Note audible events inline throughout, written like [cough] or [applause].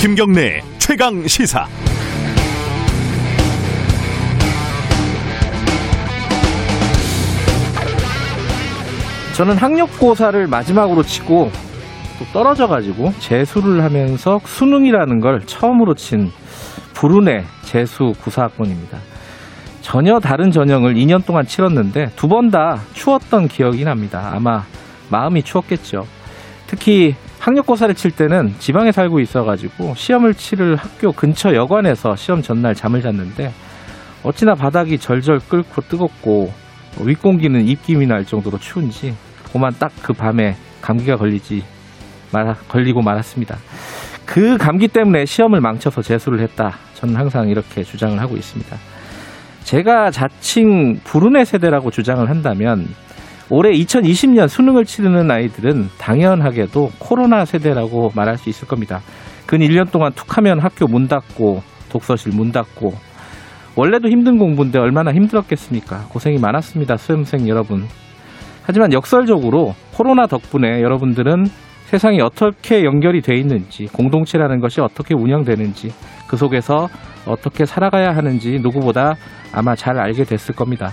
김경래 최강 시사. 저는 학력고사를 마지막으로 치고 또 떨어져가지고 재수를 하면서 수능이라는 걸 처음으로 친 불운의 재수 구사학번입니다. 전혀 다른 전형을 2년 동안 치렀는데 두 번 다 추웠던 기억이 납니다. 아마 마음이 추웠겠죠. 특히 학력고사를 칠 때는 지방에 살고 있어가지고 시험을 치를 학교 근처 여관에서 시험 전날 잠을 잤는데 어찌나 바닥이 절절 끓고 뜨겁고 윗공기는 입김이 날 정도로 추운지 고만 딱 그 밤에 감기가 걸리지 말 걸리고 말았습니다. 그 감기 때문에 시험을 망쳐서 재수를 했다. 저는 항상 이렇게 주장을 하고 있습니다. 제가 자칭 불운의 세대라고 주장을 한다면 올해 2020년 수능을 치르는 아이들은 당연하게도 코로나 세대라고 말할 수 있을 겁니다. 근 1년 동안 툭 하면 학교 문 닫고 독서실 문 닫고 원래도 힘든 공부인데 얼마나 힘들었겠습니까? 고생이 많았습니다. 수험생 여러분. 하지만 역설적으로 코로나 덕분에 여러분들은 세상이 어떻게 연결이 돼 있는지, 공동체라는 것이 어떻게 운영되는지, 그 속에서 어떻게 살아가야 하는지 누구보다 아마 잘 알게 됐을 겁니다.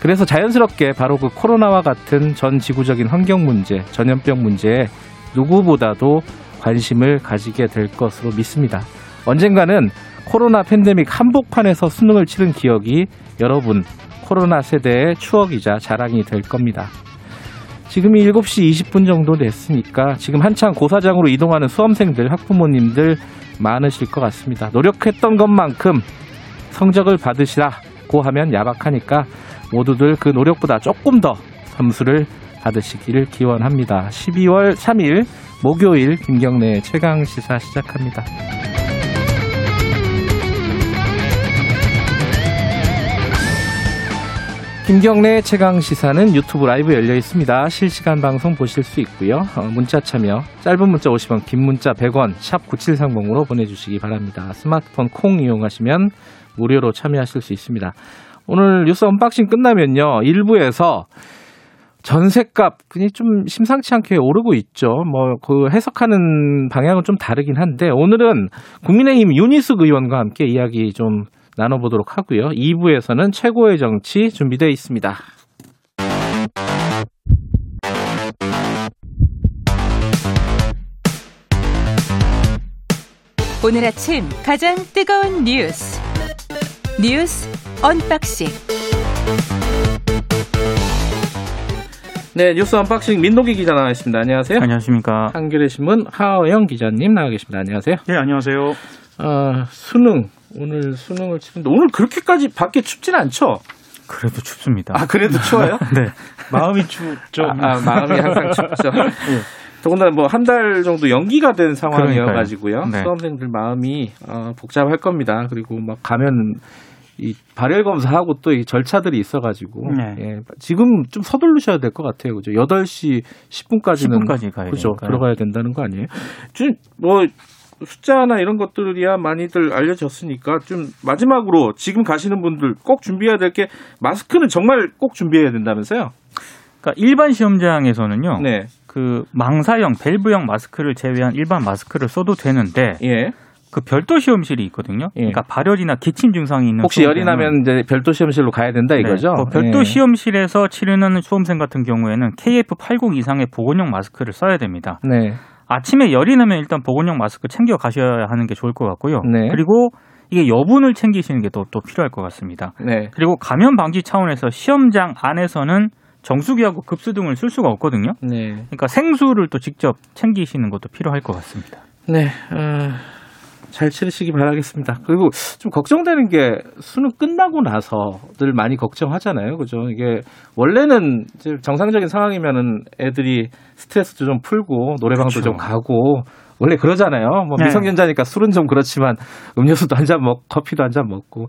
그래서 자연스럽게 바로 그 코로나와 같은 전 지구적인 환경 문제, 전염병 문제에 누구보다도 관심을 가지게 될 것으로 믿습니다. 언젠가는 코로나 팬데믹 한복판에서 수능을 치른 기억이 여러분 코로나 세대의 추억이자 자랑이 될 겁니다. 지금이 7시 20분 정도 됐으니까 지금 한창 고사장으로 이동하는 수험생들, 학부모님들 많으실 것 같습니다. 노력했던 것만큼 성적을 받으시라 고 하면 야박하니까 모두들 그 노력보다 조금 더 점수를 받으시기를 기원합니다. 12월 3일 목요일 김경래 최강 시사 시작합니다. 김경래 최강 시사는 유튜브 라이브 열려 있습니다. 실시간 방송 보실 수 있고요. 어, 문자 참여 짧은 문자 50원, 긴 문자 100원 샵 9730으로 보내주시기 바랍니다. 스마트폰 콩 이용하시면 무료로 참여하실 수 있습니다. 오늘 뉴스 unboxing 끝나면요. 일부에서 전세값이 좀 심상치 않게 오르고 있죠. 뭐 그 해석하는 방향은 좀 다르긴 한데 오늘은 국민의힘 윤희숙 의원과 함께 이야기 좀 나눠보도록 하고요. 2부에서는 최고의 정치 준비되어 있습니다. 오늘 아침 가장 뜨거운 뉴스 뉴스 unboxing 네, 뉴스 unboxing 민노기 기자 나와 있습니다. 안녕하세요. 안녕하십니까. 한겨레 신문 하어영 기자님 나와 계십니다. 안녕하세요. 네, 안녕하세요. 어, 수능 오늘 수능을 치는데 오늘 그렇게까지 밖에 춥진 않죠? 그래도 춥습니다. 아 그래도 추워요? [laughs] 네. 마음이 춥죠. 아, 아, 마음이 항상 춥죠. 네. [laughs] 더군다나 뭐 한 달 정도 연기가 된 상황이어가지고요. 네. 수험생들 마음이 어, 복잡할 겁니다. 그리고 막 가면 이 발열 검사하고 또 이 절차들이 있어가지고 네. 예, 지금 좀 서두르셔야 될 것 같아요. 그죠? 8시 10분까지는 10분까지 가야 그죠? 되니까요. 들어가야 된다는 거 아니에요? 좀뭐 숫자나 이런 것들이야 많이들 알려졌으니까 좀 마지막으로 지금 가시는 분들 꼭 준비해야 될 게 마스크는 정말 꼭 준비해야 된다면서요? 그러니까 일반 시험장에서는요. 네. 그 망사형 밸브형 마스크를 제외한 일반 마스크를 써도 되는데 예. 그 별도 시험실이 있거든요. 예. 그러니까 발열이나 기침 증상이 있는 혹시 열이 나면 이제 별도 시험실로 가야 된다 네, 이거죠? 그 별도 예. 시험실에서 치르는 수험생 같은 경우에는 KF80 이상의 보건용 마스크를 써야 됩니다. 네. 아침에 열이 나면 일단 보건용 마스크 챙겨 가셔야 하는 게 좋을 것 같고요. 네. 그리고 이게 여분을 챙기시는 게 또 또 필요할 것 같습니다. 네. 그리고 감염 방지 차원에서 시험장 안에서는 정수기하고 급수 등을 쓸 수가 없거든요. 네. 그러니까 생수를 또 직접 챙기시는 것도 필요할 것 같습니다. 네. 어, 잘 치르시기 바라겠습니다. 그리고 좀 걱정되는 게 수능 끝나고 나서들 많이 걱정하잖아요. 그죠? 이게 원래는 이제 정상적인 상황이면은 애들이 스트레스도 좀 풀고 노래방도 그렇죠. 좀 가고 원래 그러잖아요. 뭐 네. 미성년자니까 술은 좀 그렇지만 음료수도 한 잔 먹, 커피도 한 잔 먹고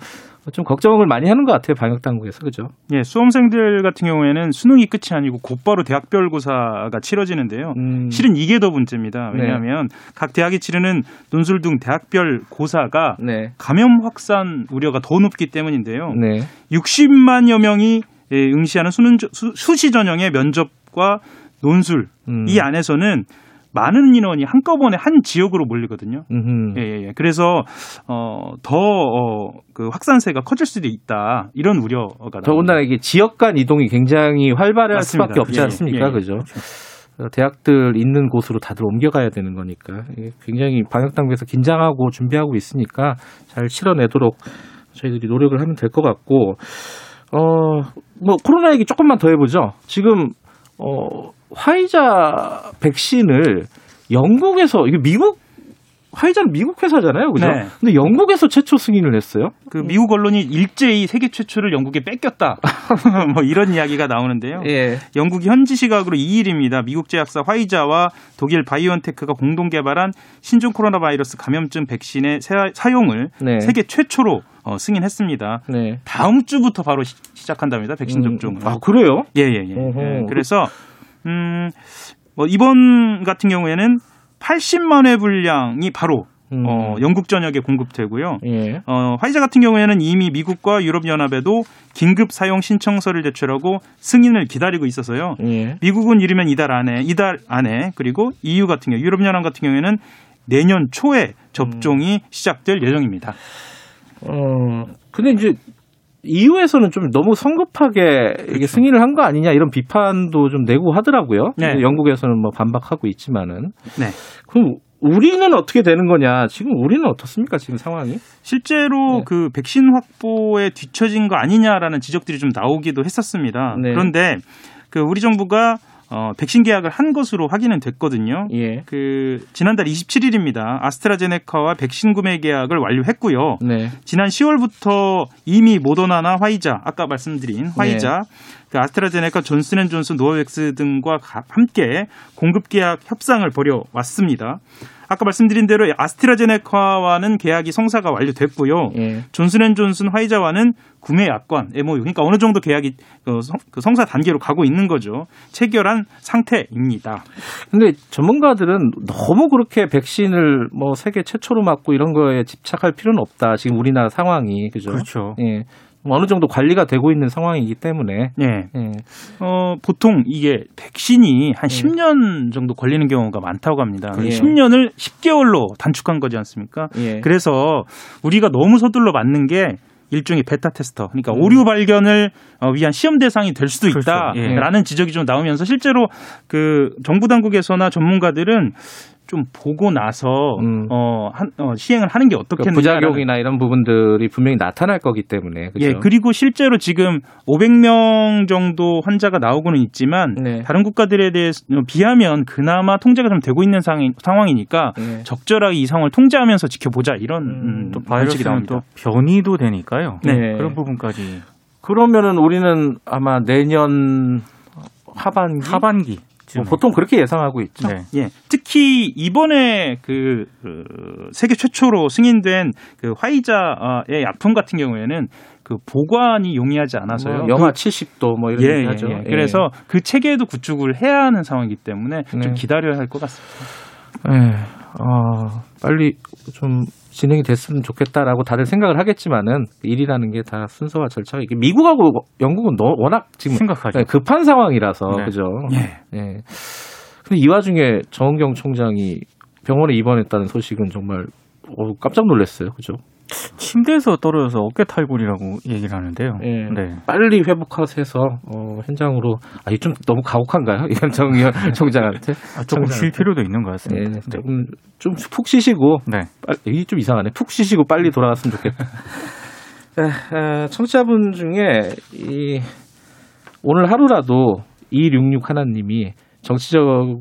좀 걱정을 많이 하는 것 같아요. 방역 당국에서 그죠? 예, 수험생들 같은 경우에는 수능이 끝이 아니고 곧바로 대학별고사가 치러지는데요. 음. 실은 이게 더 문제입니다. 네. 왜냐하면 각 대학이 치르는 논술 등 대학별 고사가 네. 감염 확산 우려가 더 높기 때문인데요. 네. 60만여 명이 예, 응시하는 수능 수, 수시 전형의 면접과 논술 음. 이 안에서는 많은 인원이 한꺼번에 한 지역으로 몰리거든요. 음흠. 예, 예, 예. 그래서 어, 더 어, 그 확산세가 커질 수도 있다. 이런 우려가. 더군다나 이게 지역 간 이동이 굉장히 활발할 맞습니다. 수밖에 없지 예, 않습니까? 예, 예. 그죠? 어, 대학들 있는 곳으로 다들 옮겨가야 되는 거니까 굉장히 방역 당국에서 긴장하고 준비하고 있으니까 잘 치러내도록 저희들이 노력을 하면 될 것 같고 어 뭐 코로나 얘기 조금만 더 해보죠. 지금 어 화이자 백신을 영국에서 이게 미국 화이자는 미국 회사잖아요, 그죠? 네. 근데 영국에서 최초 승인을 했어요. 그 미국 언론이 일제히 세계 최초를 영국에 뺏겼다. [laughs] 뭐 이런 이야기가 나오는데요. 예. 영국이 현지 시각으로 2일입니다. 미국 제약사 화이자와 독일 바이오엔테크가 공동 개발한 신종 코로나 바이러스 감염증 백신의 사- 사용을 네. 세계 최초로 어, 승인했습니다. 네. 다음 주부터 바로 시, 시작한답니다. 백신 음, 접종을. 아 그래요? 예, 예, 예. 어허. 예. 그래서 음, 뭐 이번 같은 경우에는 80만 회 분량이 바로 음. 어, 영국 전역에 공급되고요. 예. 어, 화이자 같은 경우에는 이미 미국과 유럽연합에도 긴급 사용 신청서를 제출하고 승인을 기다리고 있어서요. 예. 미국은 이르면 이달 안에 이달 안에 그리고 EU 같은 경우 유럽연합 같은 경우에는 내년 초에 접종이 시작될 예정입니다. 어, 근데 이제 EU에서는 좀 너무 성급하게 이게 승인을 한 거 아니냐 이런 비판도 좀 내고 하더라고요. 네. 영국에서는 뭐 반박하고 있지만은. 네. 그럼 우리는 어떻게 되는 거냐? 지금 우리는 어떻습니까? 지금 상황이? 실제로 네. 그 백신 확보에 뒤처진 거 아니냐라는 지적들이 좀 나오기도 했었습니다. 네. 그런데 그 우리 정부가 어, 백신 계약을 한 것으로 확인은 됐거든요. 예. 그 지난달 27일입니다. 아스트라제네카와 백신 구매 계약을 완료했고요. 네. 지난 10월부터 이미 모더나나 화이자 아까 말씀드린 화이자 그 아스트라제네카 존슨앤존슨 노바백스 등과 가- 함께 공급 계약 협상을 벌여 왔습니다. 아까 말씀드린 대로 아스트라제네카와는 계약이 성사가 완료됐고요. 예. 존슨앤존슨 화이자와는 구매 약관 MOU 그러니까 어느 정도 계약이 그 성- 그 성사 단계로 가고 있는 거죠. 체결한 상태입니다. 근데 전문가들은 너무 그렇게 백신을 뭐 세계 최초로 맞고 이런 거에 집착할 필요는 없다. 지금 우리나라 상황이. 그죠? 그렇죠. 예. 뭐 어느 정도 관리가 되고 있는 상황이기 때문에. 예. 예. 어, 보통 이게 백신이 한 10년 정도 걸리는 경우가 많다고 합니다. 예. 10년을 10개월로 단축한 거지 않습니까? 예. 그래서 우리가 너무 서둘러 맞는 게 일종의 베타 테스터, 그러니까 음. 오류 발견을 어, 위한 시험 대상이 될 수도 그렇죠. 있다라는 지적이 좀 나오면서 실제로 그 정부 당국에서나 전문가들은 좀 보고 나서 음. 어, 한, 어, 시행을 하는 게그 어떻겠느냐 부작용이나 이런 부분들이 분명히 나타날 거기 때문에. 그죠? 예, 그리고 실제로 지금 500명 정도 환자가 나오고는 있지만 네. 다른 국가들에 대해 비하면 그나마 통제가 좀 되고 있는 상황, 상황이니까 예. 적절하게 이 상황을 통제하면서 지켜보자 이런 음, 음, 또 바이러스는 나옵니다. 또 변이도 되니까요. 네. 그런 부분까지 그러면은 우리는 아마 내년 하반기 하반기 뭐 보통 그렇게 예상하고 있죠. 네. 예, 특히 이번에 그, 그 세계 최초로 승인된 그 화이자의 약품 같은 경우에는 그 보관이 용이하지 않아서요. 뭐 영하 그 70도 뭐 이런 예, 얘기 예, 하죠. 예. 그래서 그 체계도 구축을 해야 하는 상황이기 때문에 네. 좀 기다려야 할 것 같습니다. 예. 어, 빨리 좀 진행이 됐으면 좋겠다라고 다들 생각을 하겠지만은 일이라는 게 다 순서와 절차가 이게 미국하고 영국은 너, 워낙 지금 심각하죠. 네, 급한 상황이라서 네. 그죠. 예. 예. 근데 이 와중에 정은경 총장이 병원에 입원했다는 소식은 정말 어, 깜짝 놀랐어요. 그죠? 침대에서 떨어져서 어깨 탈골이라고 얘기를 하는데요. 예. 네. 빨리 회복하셔서 어, 현장으로 아, 이게 좀 너무 가혹한가요? [laughs] 정의원 [laughs] 총장한테 아, 조금. 쉴 필요도 있는 것 예, 같습니다. 네. 조금 좀푹 쉬시고 네. 이게 좀 이상하네. 푹 쉬시고 빨리 돌아갔으면 좋겠다. [laughs] 자, 아, 청취자분 중에 이 오늘 하루라도 266 하나님이 정치적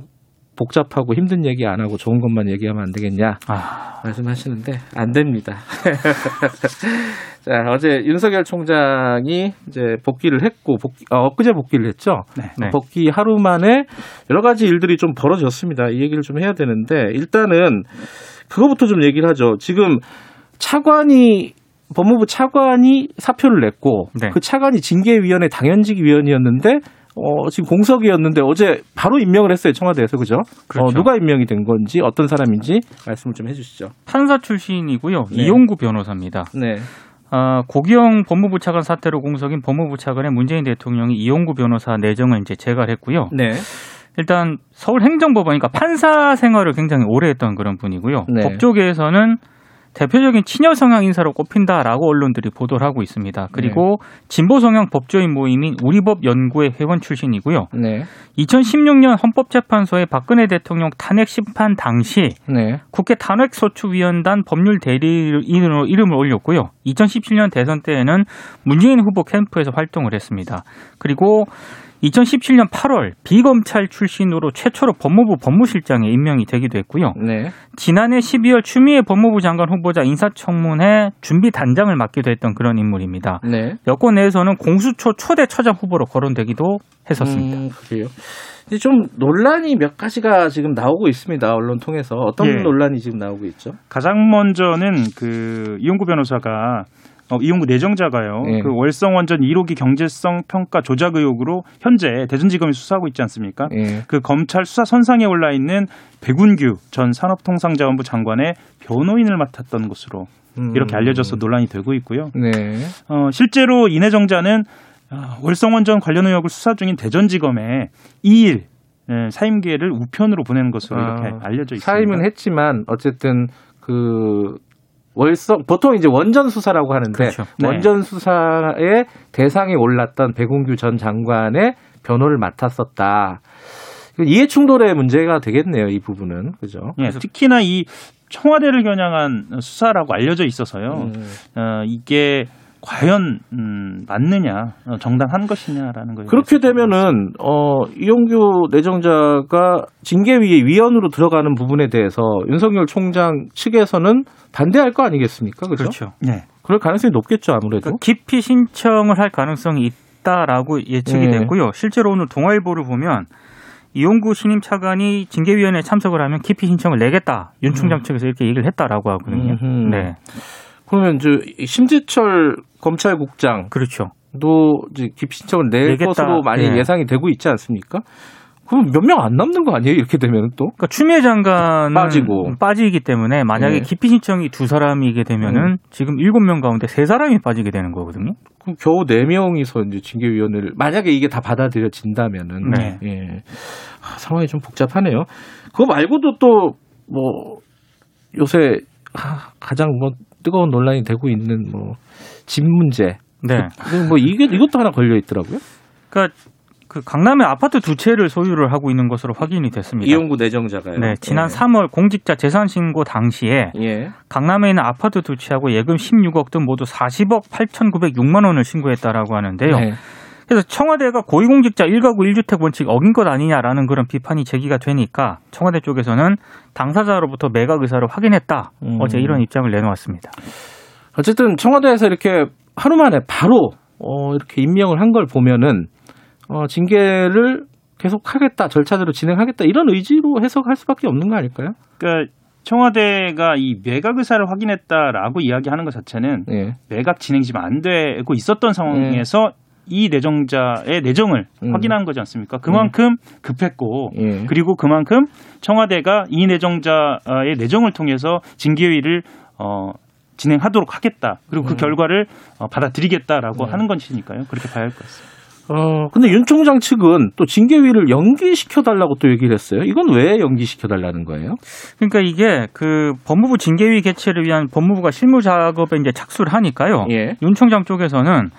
복잡하고 힘든 얘기 안 하고 좋은 것만 얘기하면 안 되겠냐 아, 말씀하시는데 안 됩니다. [laughs] 자 어제 윤석열 총장이 이제 복귀를 했고 복귀, 어, 엊그제 복귀를 했죠. 네. 복귀 하루 만에 여러 가지 일들이 좀 벌어졌습니다. 이 얘기를 좀 해야 되는데 일단은 그거부터 좀 얘기를 하죠. 지금 차관이 법무부 차관이 사표를 냈고 네. 그 차관이 징계위원회 당연직 위원이었는데 어, 지금 공석이었는데 어제 바로 임명을 했어요 청와대에서 그죠? 그렇죠. 어, 누가 임명이 된 건지 어떤 사람인지 말씀을 좀 해주시죠. 판사 출신이고요. 네. 이용구 변호사입니다. 네. 아, 고기영 법무부 차관 사태로 공석인 법무부 차관의 문재인 대통령이 이용구 변호사 내정을 이제 재갈했고요. 네. 일단 서울행정법원 그러니까 판사 생활을 굉장히 오래 했던 그런 분이고요. 네. 법조계에서는 대표적인 친여 성향 인사로 꼽힌다라고 언론들이 보도를 하고 있습니다. 그리고 진보 성향 법조인 모임인 우리법 연구회 회원 출신이고요. 네. 2016년 헌법재판소의 박근혜 대통령 탄핵 심판 당시 네. 국회 탄핵소추위원단 법률 대리인으로 이름을 올렸고요. 2017년 대선 때에는 문재인 후보 캠프에서 활동을 했습니다. 그리고 2017년 8월 비검찰 출신으로 최초로 법무부 법무실장에 임명이 되기도 했고요. 네. 지난해 12월 추미애 법무부 장관 후보자 인사청문회 준비 단장을 맡기도 했던 그런 인물입니다. 네. 여권 내에서는 공수처 초대 처장 후보로 거론되기도 했었습니다. 음, 그래요. 이제 좀 논란이 몇 가지가 지금 나오고 있습니다. 언론 통해서 어떤 예. 논란이 지금 나오고 있죠? 가장 먼저는 그 이용구 변호사가 어, 이용구 내정자가요. 예. 그 월성 원전 1호기 경제성 평가 조작 의혹으로 현재 대전지검이 수사하고 있지 않습니까? 예. 그 검찰 수사 선상에 올라 있는 백운규 전 산업통상자원부 장관의 변호인을 맡았던 것으로 음. 이렇게 알려져서 논란이 되고 있고요. 네. 어, 실제로 이 내정자는 아, 월성 원전 관련 의혹을 수사 중인 대전지검에 2일 예, 사임 기회를 우편으로 보내는 것으로 이렇게 아, 알려져 있습니다. 사임은 했지만 어쨌든 그 월성 보통 이제 원전 수사라고 하는데 그렇죠. 네. 원전 수사의 대상에 올랐던 백운규 전 장관의 변호를 맡았었다. 이해 충돌의 문제가 되겠네요. 이 부분은 그죠? 예, 특히나 이 청와대를 겨냥한 수사라고 알려져 있어서요. 음. 어, 이게 과연 음, 맞느냐, 어, 정당한 것이냐라는 거예요. 그렇게 되면은 어 이용규 내정자가 징계위의 위원으로 들어가는 부분에 대해서 윤석열 총장 측에서는 반대할 거 아니겠습니까? 그죠? 그렇죠. 예. 그럴 가능성이 높겠죠, 아무래도. 그러니까 기피 신청을 할 가능성이 있다라고 예측이 네. 됐고요. 실제로 오늘 동아일보를 보면 이용구 신임 차관이 징계위원회에 참석을 하면 기피 신청을 내겠다. 윤 총장 측에서 이렇게 얘기를 했다라고 하거든요. 음흠. 네, 그러면 이제 심재철 검찰국장도 그렇죠. 이제 기피 신청을 낼 내겠다. 것으로 많이 네. 예상이 되고 있지 않습니까? 그럼 몇 명 안 남는 거 아니에요? 이렇게 되면 또? 그러니까 추미애 장관은 빠지고. 빠지기 때문에 만약에 네. 기피 신청이 두 사람이게 되면은 음. 지금 일곱 명 가운데 세 사람이 빠지게 되는 거거든요. 그럼 겨우 네 명이서 이제 징계위원회를 만약에 이게 다 받아들여진다면은 네. 예. 아, 상황이 좀 복잡하네요. 그거 말고도 또 뭐 요새 아, 가장 뭐 뜨거운 논란이 되고 있는 뭐 집 문제. 네. 뭐 이게 이것도 하나 걸려 있더라고요. 그러니까 그 강남에 아파트 두 채를 소유를 하고 있는 것으로 확인이 됐습니다. 이용구 내정자가요. 네, 지난 예. 3월 공직자 재산 신고 당시에 예. 강남에 있는 아파트 두 채하고 예금 16억 등 모두 40억 8,906만 원을 신고했다라고 하는데요. 네. 그래서 청와대가 고위공직자 1가구 1주택 원칙 어긴 것 아니냐라는 그런 비판이 제기가 되니까 청와대 쪽에서는 당사자로부터 매각 의사를 확인했다. 음. 어제 이런 입장을 내놓았습니다. 어쨌든 청와대에서 이렇게 하루 만에 바로 어, 이렇게 임명을 한 걸 보면은 어, 징계를 계속 하겠다, 절차대로 진행하겠다 이런 의지로 해석할 수밖에 없는 거 아닐까요? 그러니까 청와대가 이 매각 의사를 확인했다라고 이야기하는 것 자체는 예. 매각 진행이 지금 안 되고 있었던 상황에서 이 내정자의 내정을 음. 확인한 거지 않습니까? 그만큼 급했고 예. 그리고 그만큼 청와대가 이 내정자의 내정을 통해서 징계위를 어, 진행하도록 하겠다. 그리고 그 결과를 어, 받아들이겠다라고 네. 하는 것이니까요. 그렇게 봐야 할 것 같습니다. 어, 근데 윤 총장 측은 또 징계위를 연기시켜 달라고 또 얘기를 했어요. 이건 왜 연기시켜 달라는 거예요? 그러니까 이게 그 법무부 징계위 개최를 위한 법무부가 실무 작업에 이제 착수를 하니까요. 예. 윤 총장 쪽에서는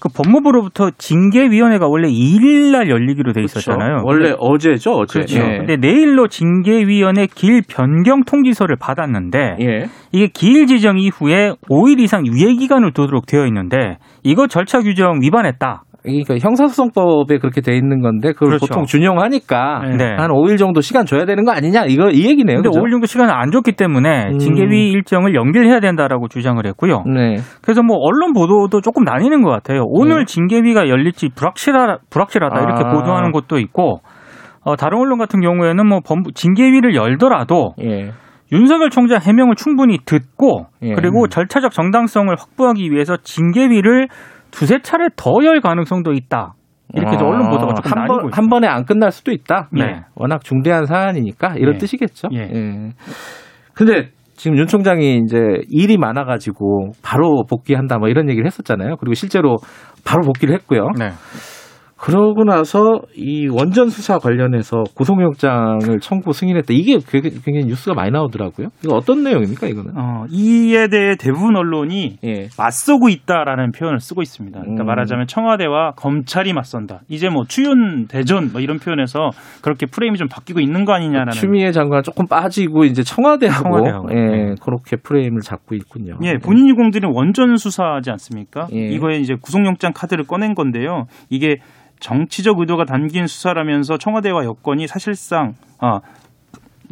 그 법무부로부터 징계위원회가 원래 2일 날 열리기로 돼 있었잖아요. 원래 어제죠, 어제. 그렇죠. 예. 근데 내일로 징계위원회 길 변경 통지서를 받았는데 예. 이게 기일 지정 이후에 5일 이상 유예 기간을 두도록 되어 있는데 이거 절차 규정 위반했다. 그러니까 형사소송법에 그렇게 돼 있는 건데 그걸 그렇죠. 보통 준용하니까 네. 한 5일 정도 시간 줘야 되는 거 아니냐 이거 이 얘기네요. 근데 그죠? 5일 정도 시간을 안 줬기 때문에 음. 징계위 일정을 연결해야 된다라고 주장을 했고요. 네. 그래서 뭐 언론 보도도 조금 나뉘는 것 같아요. 오늘 네. 징계위가 열릴지 불확실하, 불확실하다 이렇게 아. 보도하는 곳도 있고 어, 다른 언론 같은 경우에는 뭐 법무, 징계위를 열더라도 예. 윤석열 총장 해명을 충분히 듣고 예. 그리고 절차적 정당성을 확보하기 위해서 징계위를 두세 차례 더 열 가능성도 있다. 이렇게 해서 언론 보도가 조금 아. 한, 번. 한 번에 안 끝날 수도 있다. 네. 워낙 중대한 사안이니까 이런 예. 뜻이겠죠. 예. 예. 근데 지금 윤 총장이 이제 일이 많아가지고 바로 복귀한다 뭐 이런 얘기를 했었잖아요. 그리고 실제로 바로 복귀를 했고요. 네. 그러고 나서 이 원전 수사 관련해서 구속영장을 청구 승인했다. 이게 굉장히 뉴스가 많이 나오더라고요. 이거 어떤 내용입니까, 이거는? 어, 이에 대해 대부분 언론이 예. 맞서고 있다라는 표현을 쓰고 있습니다. 그러니까 음. 말하자면 청와대와 검찰이 맞선다. 이제 뭐 추윤 대전 뭐 이런 표현에서 그렇게 프레임이 좀 바뀌고 있는 거 아니냐라는. 추미애 장관 조금 빠지고 이제 청와대하고, 청와대하고. 예, 네. 그렇게 프레임을 잡고 있군요. 예, 본인이 공들인 원전 수사하지 않습니까? 예. 이거에 이제 구속영장 카드를 꺼낸 건데요. 이게 정치적 의도가 담긴 수사라면서 청와대와 여권이 사실상 아,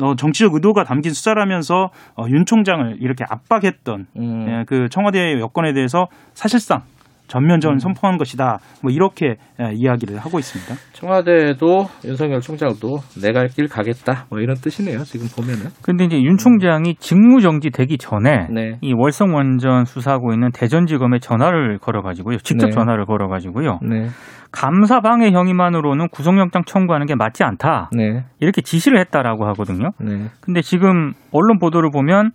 어, 정치적 의도가 담긴 수사라면서 어, 윤 총장을 이렇게 압박했던 음. 예, 그 청와대 여권에 대해서 사실상 전면전 선포한 것이다. 뭐 이렇게 예, 이야기를 하고 있습니다. 청와대도 윤석열 총장도 내가 할길 가겠다. 뭐 이런 뜻이네요. 지금 보면은. 근데 이제 윤 총장이 직무 정지되기 전에 네. 이 월성 원전 수사하고 있는 대전지검에 전화를 걸어가지고요. 직접 네. 전화를 걸어가지고요. 네. 감사 방해 혐의만으로는 구속영장 청구하는 게 맞지 않다. 네. 이렇게 지시를 했다라고 하거든요. 네. 근데 지금 언론 보도를 보면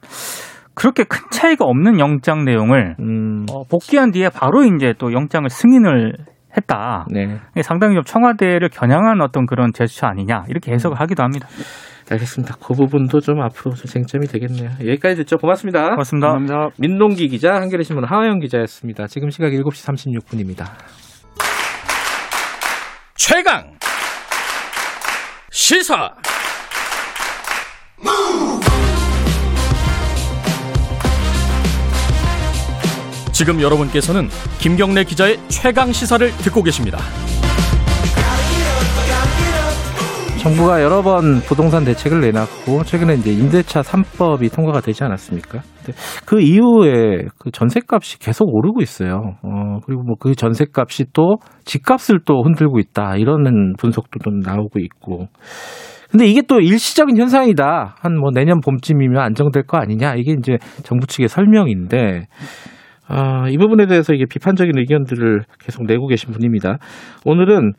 그렇게 큰 차이가 없는 영장 내용을 음. 어, 복귀한 뒤에 바로 이제 또 영장을 승인을 했다. 네. 이게 상당히 좀 청와대를 겨냥한 어떤 그런 제스처 아니냐 이렇게 해석을 하기도 합니다. 알겠습니다. 그 부분도 좀 앞으로 좀 쟁점이 되겠네요. 여기까지 듣죠. 고맙습니다. 고맙습니다. 감사합니다. 민동기 기자, 한겨레 신문 하화영 기자였습니다. 지금 시각 7시 36분입니다. 최강 시사 지금 여러분께서는 김경래 기자의 최강 시사를 듣고 계십니다. 정부가 여러 번 부동산 대책을 내놨고 최근에 이제 임대차 3법이 통과가 되지 않았습니까? 그 이후에 그 전셋값이 계속 오르고 있어요. 어, 그리고 뭐 그 전셋값이 또 집값을 또 흔들고 있다. 이런 분석도 좀 나오고 있고. 근데 이게 또 일시적인 현상이다. 한 뭐 내년 봄쯤이면 안정될 거 아니냐. 이게 이제 정부 측의 설명인데 아, 이 부분에 대해서 이게 비판적인 의견들을 계속 내고 계신 분입니다. 오늘은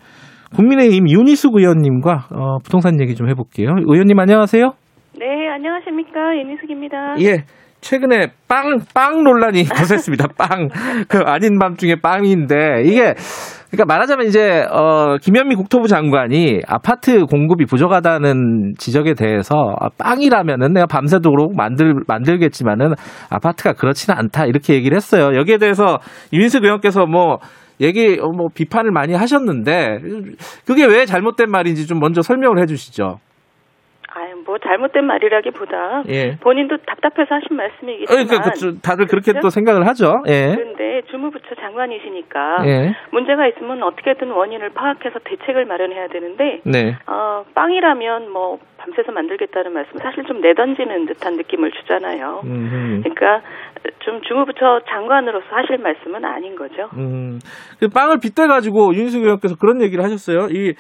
국민의힘 윤희숙 의원님과 어, 부동산 얘기 좀 해볼게요. 의원님 안녕하세요. 네, 안녕하십니까. 윤희숙입니다. 예. 최근에 빵, 빵 논란이 [laughs] 거셌습니다. 빵. 그 아닌 밤 중에 빵인데, 이게, 그러니까 말하자면 이제, 어, 김현미 국토부 장관이 아파트 공급이 부족하다는 지적에 대해서 아, 빵이라면은 내가 밤새도록 만들, 만들겠지만은 아파트가 그렇지는 않다. 이렇게 얘기를 했어요. 여기에 대해서 이민석 의원께서 뭐, 얘기, 어, 뭐, 비판을 많이 하셨는데, 그게 왜 잘못된 말인지 좀 먼저 설명을 해 주시죠. 뭐 잘못된 말이라기보다 예. 본인도 답답해서 하신 말씀이겠지만 그러니까 그, 다들 그렇게 그렇죠? 또 생각을 하죠. 예. 그런데 주무부처 장관이시니까 예. 문제가 있으면 어떻게든 원인을 파악해서 대책을 마련해야 되는데 네. 어, 빵이라면 뭐 밤새서 만들겠다는 말씀 은 사실 좀 내던지는 듯한 느낌을 주잖아요. 음, 그러니까 좀 주무부처 장관으로서 하실 말씀은 아닌 거죠. 음. 그 빵을 빗대 가지고 윤희숙 의원께서 그런 얘기를 하셨어요. 이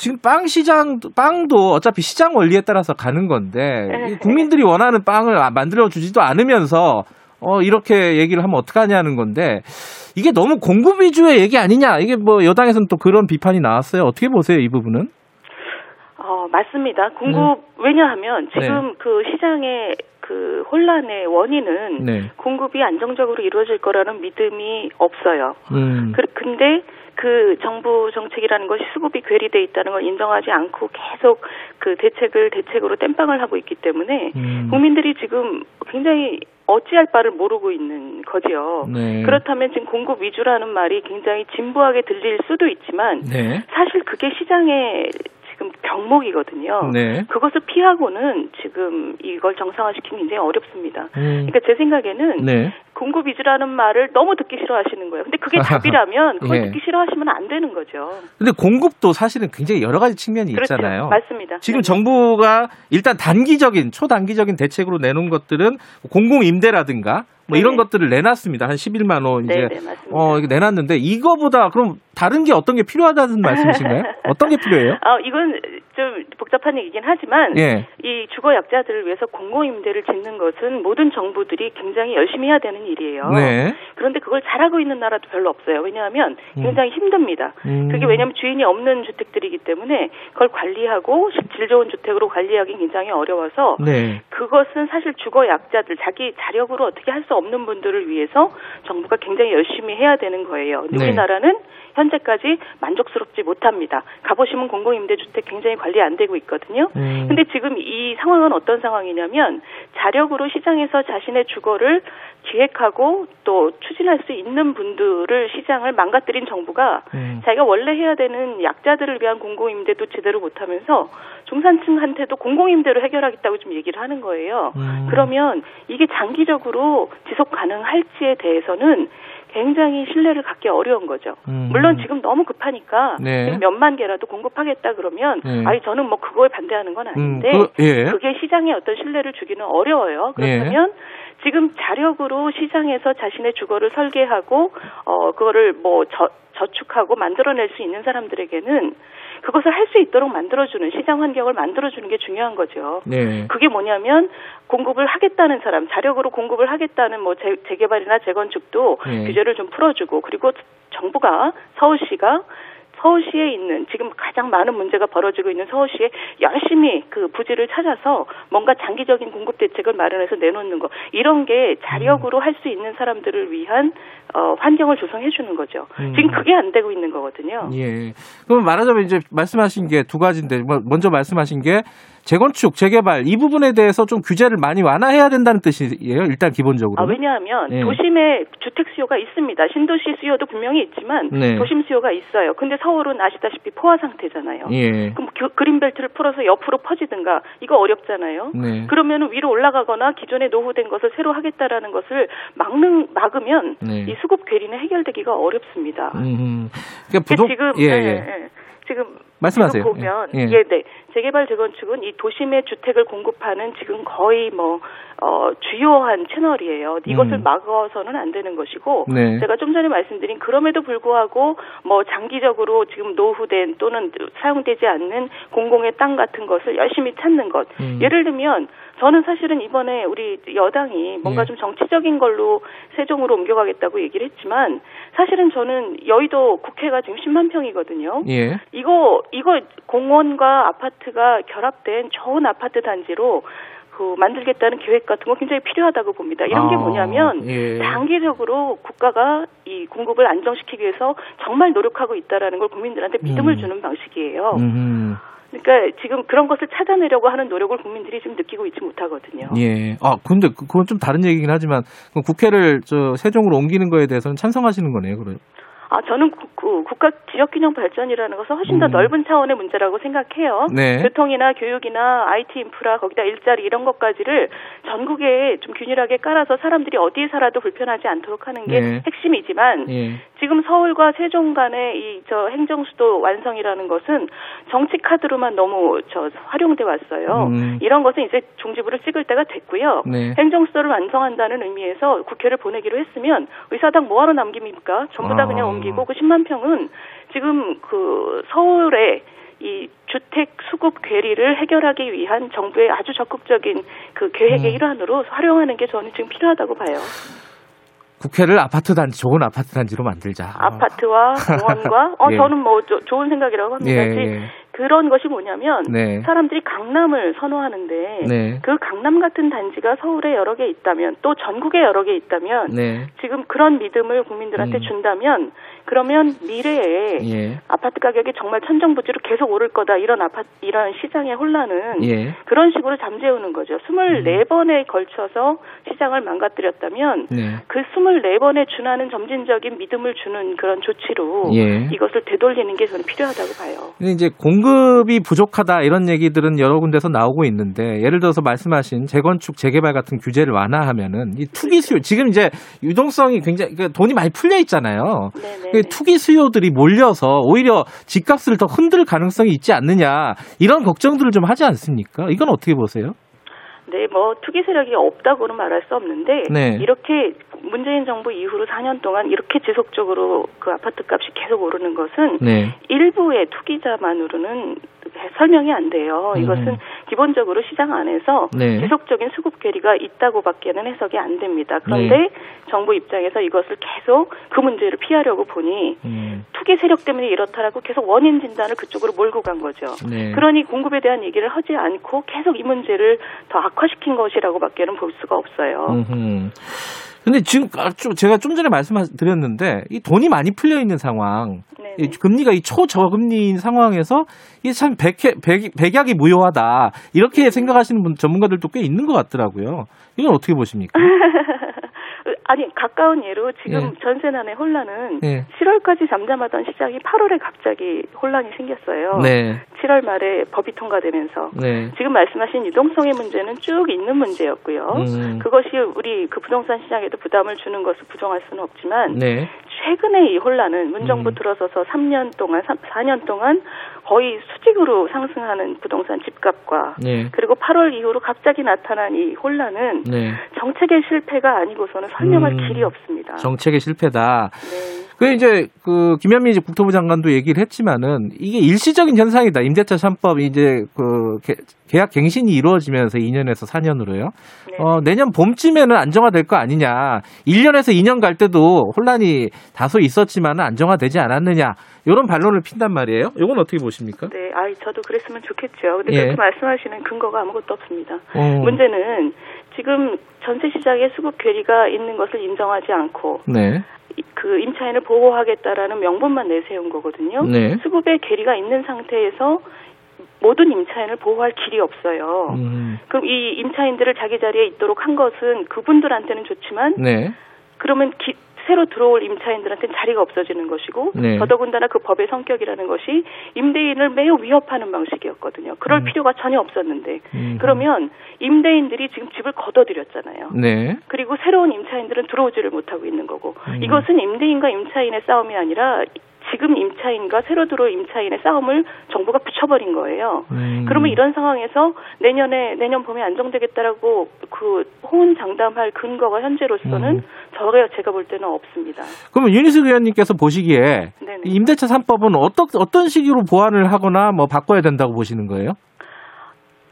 지금 빵 시장, 빵도 어차피 시장 원리에 따라서 가는 건데, 이 국민들이 원하는 빵을 아- 만들어 주지도 않으면서, 어, 이렇게 얘기를 하면 어떡하냐는 건데, 이게 너무 공급 위주의 얘기 아니냐. 이게 뭐 여당에서는 또 그런 비판이 나왔어요. 어떻게 보세요, 이 부분은? 어, 맞습니다. 공급 왜냐하면 네. 지금 그 시장의 그 혼란의 원인은 네. 공급이 안정적으로 이루어질 거라는 믿음이 없어요. 음. 그, 근데 그 정부 정책이라는 것이 수급이 괴리돼 있다는 걸 인정하지 않고 계속 그 대책을 대책으로 땜빵을 하고 있기 때문에 음. 국민들이 지금 굉장히 어찌할 바를 모르고 있는 거지요. 네. 그렇다면 지금 공급 위주라는 말이 굉장히 진부하게 들릴 수도 있지만 네. 사실 그게 시장의 지금 병목이거든요. 네. 그것을 피하고는 지금 이걸 정상화시키기 굉장히 어렵습니다. 음. 그러니까 제 생각에는 네. 공급 위주라는 말을 너무 듣기 싫어하시는 거예요. 근데 그게 답이라면 [laughs] 그걸 예. 듣기 싫어하시면 안 되는 거죠. 근데 공급도 사실은 굉장히 여러 가지 측면이 그렇죠. 있잖아요. 맞습니다. 지금 네. 정부가 일단 단기적인 초단기적인 대책으로 내놓은 것들은 공공 임대라든가 뭐 이런 네네. 것들을 내놨습니다. 한 11만 원 이제 네네. 어 내놨는데 이거보다 그럼 다른 게 어떤 게 필요하다는 말씀이신가요? [laughs] 어떤 게 필요해요? 아, 이건 좀 복잡한 얘기긴 하지만 예. 이 주거 약자들을 위해서 공공 임대를 짓는 것은 모든 정부들이 굉장히 열심히 해야 되는 일이에요. 네. 그런데 그걸 잘하고 있는 나라도 별로 없어요. 왜냐하면 굉장히 힘듭니다. 음. 그게 왜냐하면 주인이 없는 주택들이기 때문에 그걸 관리하고 질 좋은 주택으로 관리하기 굉장히 어려워서 네. 그것은 사실 주거 약자들 자기 자력으로 어떻게 할 수 없는 분들을 위해서 정부가 굉장히 열심히 해야 되는 거예요. 근데 네. 우리나라는 현재까지 만족스럽지 못합니다. 가보시면 공공임대주택 굉장히 관리 안 되고 있거든요. 음. 근데 지금 이 상황은 어떤 상황이냐면 자력으로 시장에서 자신의 주거를 기획하고 또 추진할 수 있는 분들을 시장을 망가뜨린 정부가 음. 자기가 원래 해야 되는 약자들을 위한 공공임대도 제대로 못하면서 중산층한테도 공공임대로 해결하겠다고 좀 얘기를 하는 거예요. 음. 그러면 이게 장기적으로 지속 가능할지에 대해서는 굉장히 신뢰를 갖기 어려운 거죠. 음. 물론 지금 너무 급하니까 네. 몇만 개라도 공급하겠다 그러면 네. 아니 저는 뭐 그거에 반대하는 건 음, 아닌데 그, 예. 그게 시장에 어떤 신뢰를 주기는 어려워요. 그렇다면 지금 자력으로 시장에서 자신의 주거를 설계하고 어 그거를 뭐 저, 저축하고 만들어낼 수 있는 사람들에게는 그것을 할 수 있도록 만들어주는 시장 환경을 만들어주는 게 중요한 거죠. 네. 그게 뭐냐면 공급을 하겠다는 사람, 자력으로 공급을 하겠다는 뭐 재, 재개발이나 재건축도 네. 규제를 좀 풀어주고 그리고 정부가 서울시가 서울시에 있는 지금 가장 많은 문제가 벌어지고 있는 서울시에 열심히 그 부지를 찾아서 뭔가 장기적인 공급 대책을 마련해서 내놓는 거 이런 게 자력으로 할 수 있는 사람들을 위한 어, 환경을 조성해 주는 거죠. 음. 지금 그게 안 되고 있는 거거든요. 예. 그럼 말하자면 이제 말씀하신 게 두 가지인데 뭐 먼저 말씀하신 게 재건축, 재개발 이 부분에 대해서 좀 규제를 많이 완화해야 된다는 뜻이에요. 일단 기본적으로. 아, 왜냐하면 예. 도심에 주택 수요가 있습니다. 신도시 수요도 분명히 있지만 네. 도심 수요가 있어요. 근데 서울은 아시다시피 포화 상태잖아요. 예. 그럼 그, 그린벨트를 풀어서 옆으로 퍼지든가 이거 어렵잖아요. 네. 그러면 위로 올라가거나 기존에 노후된 것을 새로 하겠다라는 것을 막는 막으면 네. 이 수급 괴리는 해결되기가 어렵습니다. 음. 그러니까 부동 지금 예, 예, 예. 예. 지금 말씀하세요. 보면 예, 예. 예, 네. 재개발 재건축은 이 도심의 주택을 공급하는 지금 거의 뭐 어, 주요한 채널이에요. 이것을 음. 막아서는 안 되는 것이고 네. 제가 좀 전에 말씀드린 그럼에도 불구하고 뭐 장기적으로 지금 노후된 또는 사용되지 않는 공공의 땅 같은 것을 열심히 찾는 것. 음. 예를 들면 저는 사실은 이번에 우리 여당이 뭔가 예. 좀 정치적인 걸로 세종으로 옮겨가겠다고 얘기를 했지만 사실은 저는 여의도 국회가 지금 10만 평이거든요. 예. 이거 이거 공원과 아파트가 결합된 좋은 아파트 단지로 그 만들겠다는 계획 같은 거 굉장히 필요하다고 봅니다. 이런 게 아, 뭐냐면 예. 장기적으로 국가가 이 공급을 안정시키기 위해서 정말 노력하고 있다라는 걸 국민들한테 믿음을 음. 주는 방식이에요. 음. 그러니까 지금 그런 것을 찾아내려고 하는 노력을 국민들이 지금 느끼고 있지 못하거든요. 예. 아, 근데 그- 그건 좀 다른 얘기긴 하지만 국회를 저 세종으로 옮기는 거에 대해서는 찬성하시는 거네요, 그럼. 아, 저는 구- 그 국가 지역균형 발전이라는 것은 훨씬 더 음. 넓은 차원의 문제라고 생각해요. 네. 교통이나 교육이나 IT 인프라 거기다 일자리 이런 것까지를 전국에 좀 균일하게 깔아서 사람들이 어디에 살아도 불편하지 않도록 하는 게 네. 핵심이지만 예. 지금 서울과 세종 간의 이 저 행정수도 완성이라는 것은 정치 카드로만 너무 저 활용돼 왔어요. 음. 이런 것은 이제 종지부를 찍을 때가 됐고요. 네. 행정수도를 완성한다는 의미에서 국회를 보내기로 했으면 의사당 뭐하러 남깁니까? 전부 다 아. 그냥 옮기고 그 10만 평은 지금 그 서울에 이 주택 수급 괴리를 해결하기 위한 정부의 아주 적극적인 그 계획의 음. 일환으로 활용하는 게 저는 지금 필요하다고 봐요. 국회를 아파트 단지, 좋은 아파트 단지로 만들자. 아파트와 [laughs] 공원과 어 예. 저는 뭐 조- 좋은 생각이라고 합니다. 예, 지- 예. 그런 것이 뭐냐면 네. 사람들이 강남을 선호하는데 네. 그 강남 같은 단지가 서울에 여러 개 있다면 또 전국에 여러 개 있다면 네. 지금 그런 믿음을 국민들한테 음. 준다면 그러면 미래에 예. 아파트 가격이 정말 천정부지로 계속 오를 거다 이런 아파트 이런 시장의 혼란은 예. 그런 식으로 잠재우는 거죠. 24번에 걸쳐서 시장을 망가뜨렸다면 네. 그 24번에 준하는 점진적인 믿음을 주는 그런 조치로 예. 이것을 되돌리는 게 저는 필요하다고 봐요. 근데 이제 공급이 부족하다 이런 얘기들은 여러 군데서 나오고 있는데 예를 들어서 말씀하신 재건축 재개발 같은 규제를 완화하면은 이 투기 수요 지금 이제 유동성이 굉장히 그 돈이 많이 풀려 있잖아요. 네네. 그 투기 수요들이 몰려서 오히려 집값을 더 흔들 가능성이 있지 않느냐 이런 걱정들을 좀 하지 않습니까? 이건 어떻게 보세요? 네, 뭐 투기 세력이 없다고는 말할 수 없는데 네. 이렇게 문재인 정부 이후로 4년 동안 이렇게 지속적으로 그 아파트 값이 계속 오르는 것은 네. 일부의 투기자만으로는 설명이 안 돼요. 음. 이것은 기본적으로 시장 안에서 네. 지속적인 수급 괴리가 있다고밖에는 해석이 안 됩니다. 그런데 네. 정부 입장에서 이것을 계속 그 문제를 피하려고 보니 음, 투기 세력 때문에 이렇다라고 계속 원인 진단을 그쪽으로 몰고 간 거죠. 네. 그러니 공급에 대한 얘기를 하지 않고 계속 이 문제를 더 악화시킨 것이라고밖에는 볼 수가 없어요. 음흠. 근데 지금 아, 좀 제가 좀 전에 말씀드렸는데 이 돈이 많이 풀려 있는 상황. 이 금리가 이 초저금리인 상황에서 이게 참 백, 백, 백약이 무효하다 이렇게 생각하시는 분 전문가들도 꽤 있는 것 같더라고요. 이건 어떻게 보십니까? [laughs] 아니 가까운 예로 지금 예. 전세 난의 혼란은 예. 7월까지 잠잠하던 시장이 8월에 갑자기 혼란이 생겼어요. 네, 7월 말에 법이 통과되면서 네, 지금 말씀하신 유동성의 문제는 쭉 있는 문제였고요. 음. 그것이 우리 그 부동산 시장에도 부담을 주는 것을 부정할 수는 없지만 네, 최근에 이 혼란은 문정부 음. 들어서서 3년 동안 3, 4년 동안 거의 수직으로 상승하는 부동산 집값과 네, 그리고 8월 이후로 갑자기 나타난 이 혼란은 네. 정책의 실패가 아니고서는 설명할 음. 길이 없습니다. 정책의 실패다. 네. 그 이제 그 김현미 이제 국토부 장관도 얘기를 했지만은 이게 일시적인 현상이다. 임대차 3법 이제 그 개- 계약 갱신이 이루어지면서 2년에서 4년으로요. 네. 어, 내년 봄쯤에는 안정화될 거 아니냐. 1년에서 2년 갈 때도 혼란이 다소 있었지만은 안정화되지 않았느냐. 이런 반론을 핀단 말이에요. 이건 어떻게 보십니까? 네, 아이 저도 그랬으면 좋겠죠. 근데 예. 그렇게 말씀하시는 근거가 아무것도 없습니다. 어, 문제는 지금 전세 시장에 수급 괴리가 있는 것을 인정하지 않고 네. 이- 그 임차인을 보호하겠다라는 명분만 내세운 거거든요. 네. 수급의 괴리가 있는 상태에서 모든 임차인을 보호할 길이 없어요. 음, 그럼 이 임차인들을 자기 자리에 있도록 한 것은 그분들한테는 좋지만 네. 그러면 기- 새로 들어올 임차인들한테는 자리가 없어지는 것이고 네. 더더군다나 그 법의 성격이라는 것이 임대인을 매우 위협하는 방식이었거든요. 그럴 음. 필요가 전혀 없었는데 음. 그러면 임대인들이 지금 집을 걷어들였잖아요. 네. 그리고 새로운 임차인들은 들어오지를 못하고 있는 거고 음. 이것은 임대인과 임차인의 싸움이 아니라 지금 임차인과 새로 들어올 임차인의 싸움을 정부가 붙여버린 거예요. 음. 그러면 이런 상황에서 내년에 내년 봄에 안정되겠다라고 그 호언장담할 근거가 현재로서는 음. 저가 제가 볼 때는 없습니다. 그러면 윤희숙 의원님께서 보시기에 네네. 이 임대차 3법은 어떤 어떤 식으로 보완을 하거나 뭐 바꿔야 된다고 보시는 거예요?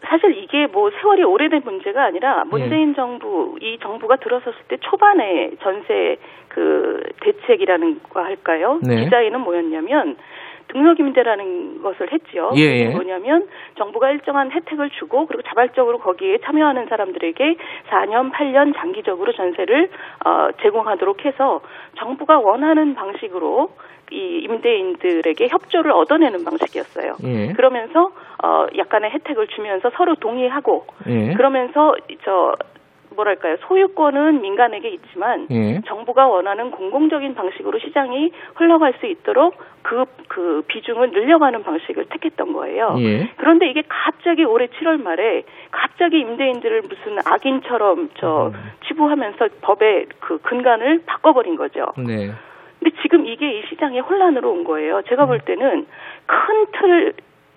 사실 이게 뭐 세월이 오래된 문제가 아니라 예. 문재인 정부 이 정부가 들어섰을 때 초반에 전세 그 대책이라는 거 할까요? 네. 디자인은 뭐였냐면 등록 임대라는 것을 했죠. 예, 예. 뭐냐면 정부가 일정한 혜택을 주고 그리고 자발적으로 거기에 참여하는 사람들에게 4년, 8년 장기적으로 전세를 어, 제공하도록 해서 정부가 원하는 방식으로 이 임대인들에게 협조를 얻어내는 방식이었어요. 예. 그러면서 어 약간의 혜택을 주면서 서로 동의하고 예. 그러면서 저 뭐랄까요 소유권은 민간에게 있지만 예. 정부가 원하는 공공적인 방식으로 시장이 흘러갈 수 있도록 그, 그 비중을 늘려가는 방식을 택했던 거예요. 예. 그런데 이게 갑자기 올해 7월 말에 갑자기 임대인들을 무슨 악인처럼 저 음. 치부하면서 법의 그 근간을 바꿔버린 거죠. 네. 근데 지금 이게 이 시장의 혼란으로 온 거예요. 제가 볼 때는 큰 틀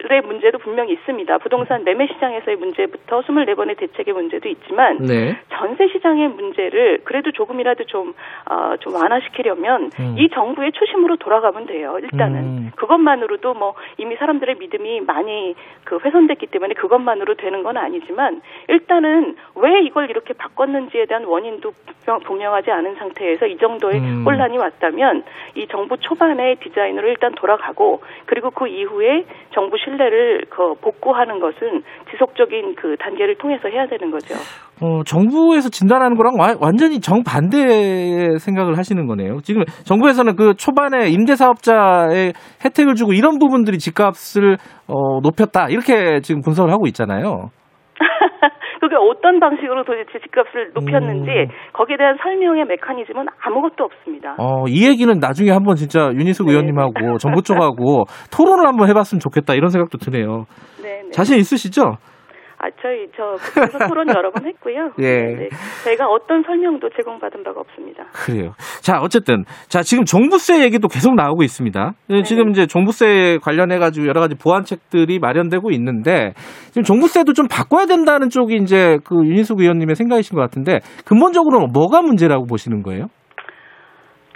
의 문제도 분명히 있습니다. 부동산 매매 시장에서의 문제부터 24번의 대책의 문제도 있지만 네. 전세 시장의 문제를 그래도 조금이라도 좀, 어, 좀 완화시키려면 음. 이 정부의 초심으로 돌아가면 돼요. 일단은. 음. 그것만으로도 뭐 이미 사람들의 믿음이 많이 그 훼손됐기 때문에 그것만으로 되는 건 아니지만 일단은 왜 이걸 이렇게 바꿨는지에 대한 원인도 분명- 분명하지 않은 상태에서 이 정도의 음. 혼란이 왔다면 이 정부 초반의 디자인으로 일단 돌아가고 그리고 그 이후에 정부 신뢰를 그 복구하는 것은 지속적인 그 단계를 통해서 해야 되는 거죠. 어, 정부에서 진단하는 거랑 와- 완전히 정반대의 생각을 하시는 거네요. 지금 정부에서는 그 초반에 임대사업자의 혜택을 주고 이런 부분들이 집값을 어, 높였다. 이렇게 지금 분석을 하고 있잖아요. 어떤 방식으로 도대체 집값을 높였는지 음. 거기에 대한 설명의 메커니즘은 아무것도 없습니다. 어, 이 얘기는 나중에 한번 진짜 윤희숙 네. 의원님하고 정부 쪽하고 토론을 한번 해봤으면 좋겠다. 이런 생각도 드네요. 네, 네. 자신 있으시죠? 아, 저희 저 그래서 [laughs] 토론 여러 번 했고요. 예. 네, 네. 저희가 어떤 설명도 제공받은 바가 없습니다. 그래요. 자, 어쨌든. 자, 지금 종부세 얘기도 계속 나오고 있습니다. 예, 지금 이제 종부세 관련해 가지고 여러 가지 보완책들이 마련되고 있는데, 지금 종부세도 좀 바꿔야 된다는 쪽이 이제 그 윤희숙 의원님의 생각이신 것 같은데, 근본적으로 뭐가 문제라고 보시는 거예요?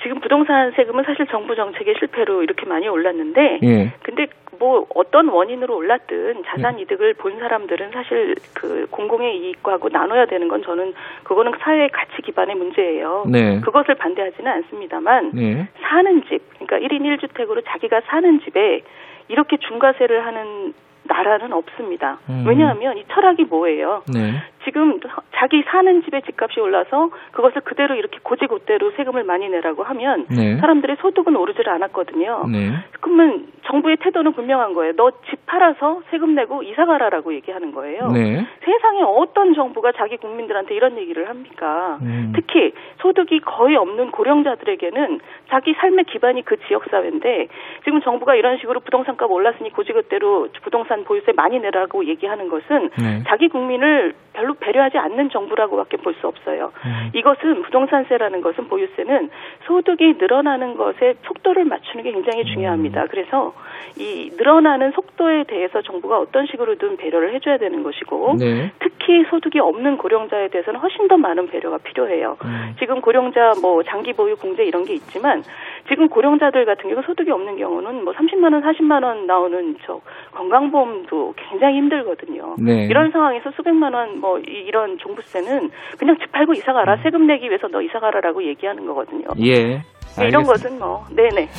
지금 부동산 세금은 사실 정부 정책의 실패로 이렇게 많이 올랐는데 예. 근데 뭐 어떤 원인으로 올랐든 예. 자산 이득을 본 사람들은 사실 그 공공의 이익과하고 나눠야 되는 건 저는 그거는 사회의 가치 기반의 문제예요. 네. 그것을 반대하지는 않습니다만 네. 사는 집, 그러니까 1인 1주택으로 자기가 사는 집에 이렇게 중과세를 하는 나라는 없습니다. 음. 왜냐하면 이 철학이 뭐예요? 네. 지금 자기 사는 집의 집값이 올라서 그것을 그대로 이렇게 고지고대로 세금을 많이 내라고 하면 네. 사람들의 소득은 오르질 않았거든요. 네. 그러면 정부의 태도는 분명한 거예요. 너 집 팔아서 세금 내고 이사 가라라고 얘기하는 거예요. 네. 세상에 어떤 정부가 자기 국민들한테 이런 얘기를 합니까? 음. 특히 소득이 거의 없는 고령자들에게는 자기 삶의 기반이 그 지역 사회인데 지금 정부가 이런 식으로 부동산 값 올랐으니 고지그대로 부동산 보유세 많이 내라고 얘기하는 것은 네. 자기 국민을 별로 배려하지 않는 정부라고밖에 볼 수 없어요. 음. 이것은 부동산세라는 것은 보유세는 소득이 늘어나는 것에 속도를 맞추는 게 굉장히 음. 중요합니다. 그래서 이 늘어나는 속도에 대해서 정부가 어떤 식으로든 배려를 해줘야 되는 것이고 네. 특히 소득이 없는 고령자에 대해서는 훨씬 더 많은 배려가 필요해요. 음. 지금 고령자 뭐 장기 보유 공제 이런 게 있지만 지금 고령자들 같은 경우 소득이 없는 경우는 뭐 30만 원, 40만 원 나오는 저 건강보험도 굉장히 힘들거든요. 네. 이런 상황에서 수백만 원 뭐 이런 종부세는 그냥 집 팔고 이사 가라 세금 내기 위해서 너 이사 가라라고 얘기하는 거거든요. 예. 네, 이런 알겠습니다. 것은 뭐 네네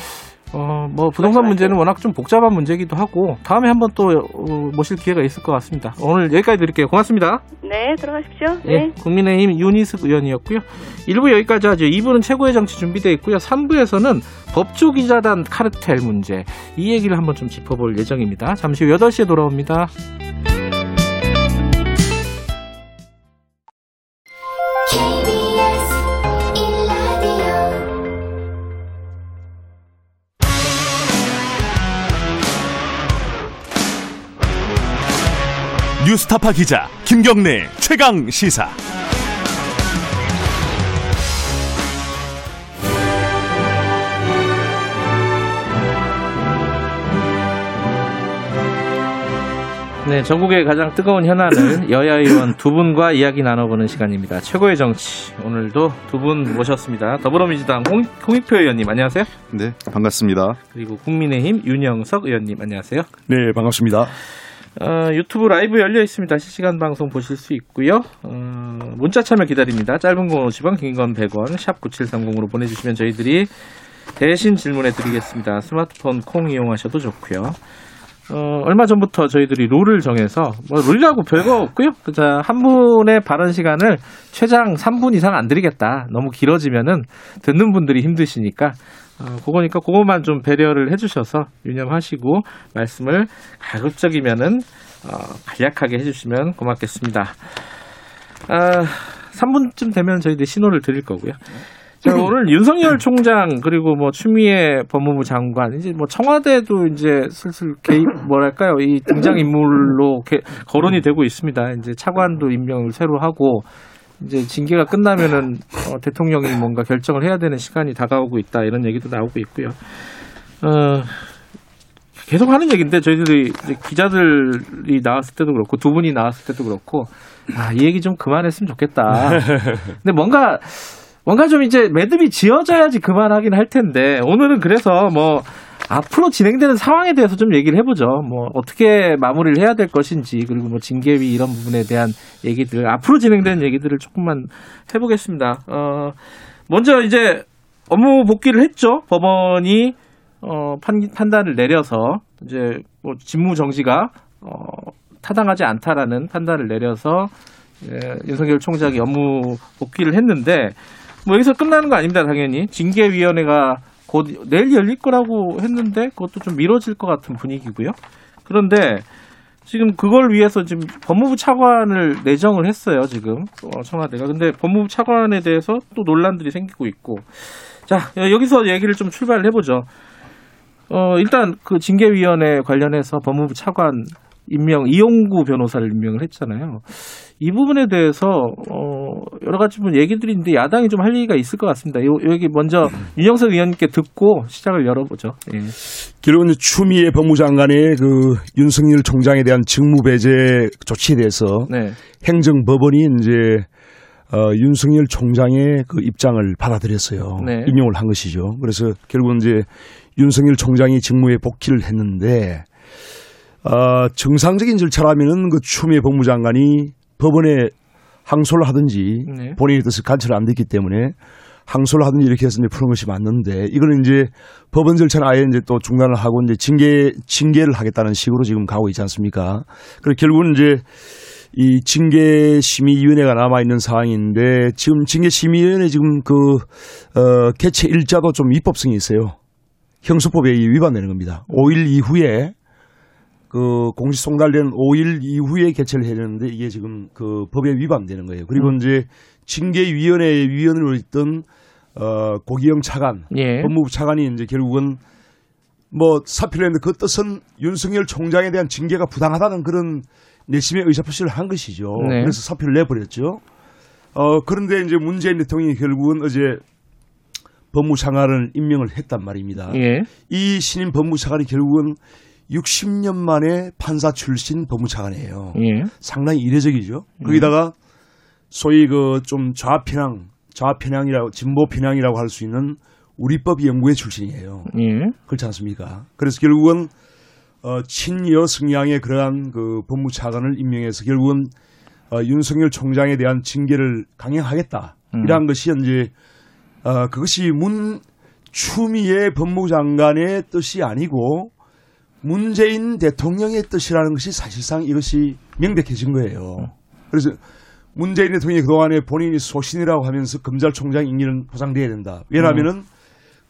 어, 뭐 부동산 문제는 워낙 좀 복잡한 문제이기도 하고 다음에 한번 또 어, 모실 기회가 있을 것 같습니다. 오늘 여기까지 드릴게요. 고맙습니다. 네 들어가십시오. 예, 네. 국민의힘 윤희숙 의원이었고요. 1부 여기까지 하죠. 2부는 최고의 정치 준비되어 있고요. 3부에서는 법조 기자단 카르텔 문제 이 얘기를 한번 좀 짚어볼 예정입니다. 잠시 후 8시에 돌아옵니다. 뉴스타파 기자 김경래 최강 시사. 네, 전국의 가장 뜨거운 현안을 [laughs] 여야 의원 두 분과 이야기 나눠보는 시간입니다. 최고의 정치 오늘도 두 분 모셨습니다. 더불어민주당 홍, 홍익표 의원님 안녕하세요. 네, 반갑습니다. 그리고 국민의힘 윤영석 의원님 안녕하세요. 네, 반갑습니다. 어, 유튜브 라이브 열려 있습니다. 실시간 방송 보실 수 있고요. 어, 문자 참여 기다립니다. 짧은 건 50원, 긴 건 100원, 샵 9730으로 보내주시면 저희들이 대신 질문해 드리겠습니다. 스마트폰 콩 이용하셔도 좋고요. 어, 얼마 전부터 저희들이 룰을 정해서 뭐 룰이라고 별거 없고요. 자, 한 분의 발언 시간을 최장 3분 이상 안 드리겠다. 너무 길어지면은 듣는 분들이 힘드시니까 어, 그거니까 그것만 좀 배려를 해주셔서 유념하시고 말씀을 가급적이면은 어, 간략하게 해주시면 고맙겠습니다. 아, 3분쯤 되면 저희들 신호를 드릴 거고요. 자, 오늘 윤석열 총장 그리고 뭐 추미애 법무부 장관 이제 뭐 청와대도 이제 슬슬 개입 뭐랄까요 이 등장 인물로 개- 거론이 되고 있습니다. 이제 차관도 임명을 새로 하고 이제 징계가 끝나면은 어, 대통령이 뭔가 결정을 해야 되는 시간이 다가오고 있다 이런 얘기도 나오고 있고요. 어, 계속 하는 얘기인데 저희들이 기자들이 나왔을 때도 그렇고 두 분이 나왔을 때도 그렇고 아, 이 얘기 좀 그만했으면 좋겠다. [laughs] 근데 뭔가 뭔가 좀 이제 매듭이 지어져야지 그만하긴 할 텐데 오늘은 그래서 뭐 앞으로 진행되는 상황에 대해서 좀 얘기를 해보죠. 뭐 어떻게 마무리를 해야 될 것인지 그리고 뭐 징계위 이런 부분에 대한 얘기들 앞으로 진행되는 얘기들을 조금만 해보겠습니다. 어 먼저 이제 업무 복귀를 했죠. 법원이 어 판, 판단을 내려서 이제 뭐 직무 정지가 어 타당하지 않다라는 판단을 내려서 예, 윤석열 총장이 업무 복귀를 했는데 뭐 여기서 끝나는 거 아닙니다 당연히 징계위원회가 곧 내일 열릴 거라고 했는데 그것도 좀 미뤄질 것 같은 분위기고요. 그런데 지금 그걸 위해서 지금 법무부 차관을 내정을 했어요 지금 어, 청와대가. 근데 법무부 차관에 대해서 또 논란들이 생기고 있고 자 여기서 얘기를 좀 출발을 해보죠. 어 일단 그 징계위원회 관련해서 법무부 차관 임명 이용구 변호사를 임명을 했잖아요. 이 부분에 대해서 어 여러 가지 분 얘기들이 있는데 야당이 좀 할 얘기가 있을 것 같습니다. 요, 여기 먼저 윤영석 의원님께 듣고 시작을 열어보죠. 예. 결국은 추미애 법무장관의 그 윤석열 총장에 대한 직무 배제 조치에 대해서 네. 행정법원이 이제 어, 윤석열 총장의 그 입장을 받아들였어요. 네. 임용을 한 것이죠. 그래서 결국은 이제 윤석열 총장이 직무에 복귀를 했는데 어, 정상적인 절차라면은 그 추미애 법무장관이 법원에 항소를 하든지 네. 본인의 뜻을 관철 안 됐기 때문에 항소를 하든지 이렇게 해서 이제 푸는 것이 맞는데 이거는 이제 법원 절차는 아예 이제 또 중단을 하고 이제 징계 징계를 하겠다는 식으로 지금 가고 있지 않습니까? 그래서 결국은 이제 이 징계심의위원회가 남아 있는 상황인데 지금 징계심의위원회 지금 그 어, 개최 일자도 좀 위법성이 있어요. 형수법에 위반되는 겁니다. 5일 이후에 그 공식 송달된 5일 이후에 개최를 해야 되는데 이게 지금 그 법에 위반되는 거예요. 그리고 이제 징계위원회 위원으로 있던 어 고기영 차관, 예. 법무부 차관이 이제 결국은 뭐 사표를 했는데 그 뜻은 윤석열 총장에 대한 징계가 부당하다는 그런 내심의 의사표시를 한 것이죠. 네. 그래서 사표를 내버렸죠. 어 그런데 이제 문재인 대통령이 결국은 어제 법무장관을 임명을 했단 말입니다. 예. 이 신임 법무차관이 결국은 60년 만에 판사 출신 법무차관이에요. 예. 상당히 이례적이죠. 거기다가 소위 그 좀 좌편향, 좌편향이라고 진보 편향이라고 할 수 있는 우리법 연구회 출신이에요. 예. 그렇지 않습니까? 그래서 결국은 어, 친여 성향의 그러한 그 법무차관을 임명해서 결국은 어, 윤석열 총장에 대한 징계를 강행하겠다. 음. 이러한 것이 이제 어, 그것이 문 추미애 법무장관의 뜻이 아니고 문재인 대통령의 뜻이라는 것이 사실상 이것이 명백해진 거예요. 그래서 문재인 대통령이 그동안에 본인이 소신이라고 하면서 검찰총장 임기는 보장돼야 된다. 왜냐하면은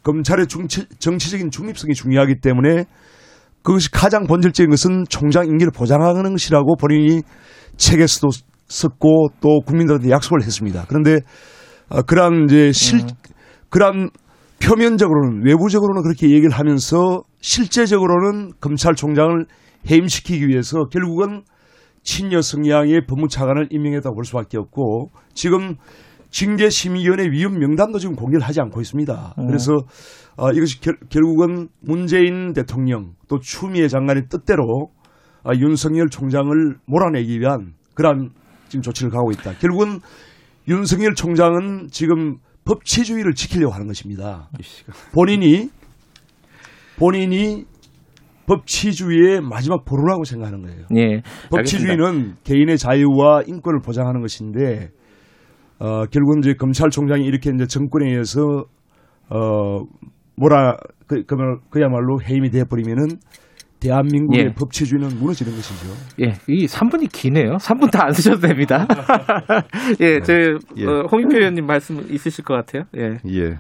검찰의 중치, 정치적인 중립성이 중요하기 때문에 그것이 가장 본질적인 것은 총장 임기를 보장하는 것이라고 본인이 책에서도 썼고 또 국민들한테 약속을 했습니다. 그런데 어, 그러한 이제 실 그러한 표면적으로는 외부적으로는 그렇게 얘기를 하면서 실제적으로는 검찰총장을 해임시키기 위해서 결국은 친여 성향의 법무차관을 임명했다고 볼 수밖에 없고 지금 징계심의위원회 위원 명단도 지금 공개를 하지 않고 있습니다. 그래서 어, 이것이 결, 결국은 문재인 대통령 또 추미애 장관의 뜻대로 아, 윤석열 총장을 몰아내기 위한 그러한 지금 조치를 가고 있다. 결국은 윤석열 총장은 지금 법치주의를 지키려고 하는 것입니다. 본인이 본인이 법치주의의 마지막 보루라고 생각하는 거예요. 예. 법치주의는 개인의 자유와 인권을 보장하는 것인데 어, 결국은 이제 검찰총장이 이렇게 이제 정권에 의해서 어 뭐라 그, 그야말로, 해임이 돼버리면은 대한민국의 예. 법치주의는 무너지는 것이죠. 예, 이 3분이 기네요. 3분 다 안 쓰셔도 됩니다. [laughs] 예, 저 예. 어, 홍익표 의원님 말씀 있으실 것 같아요. 예. 예.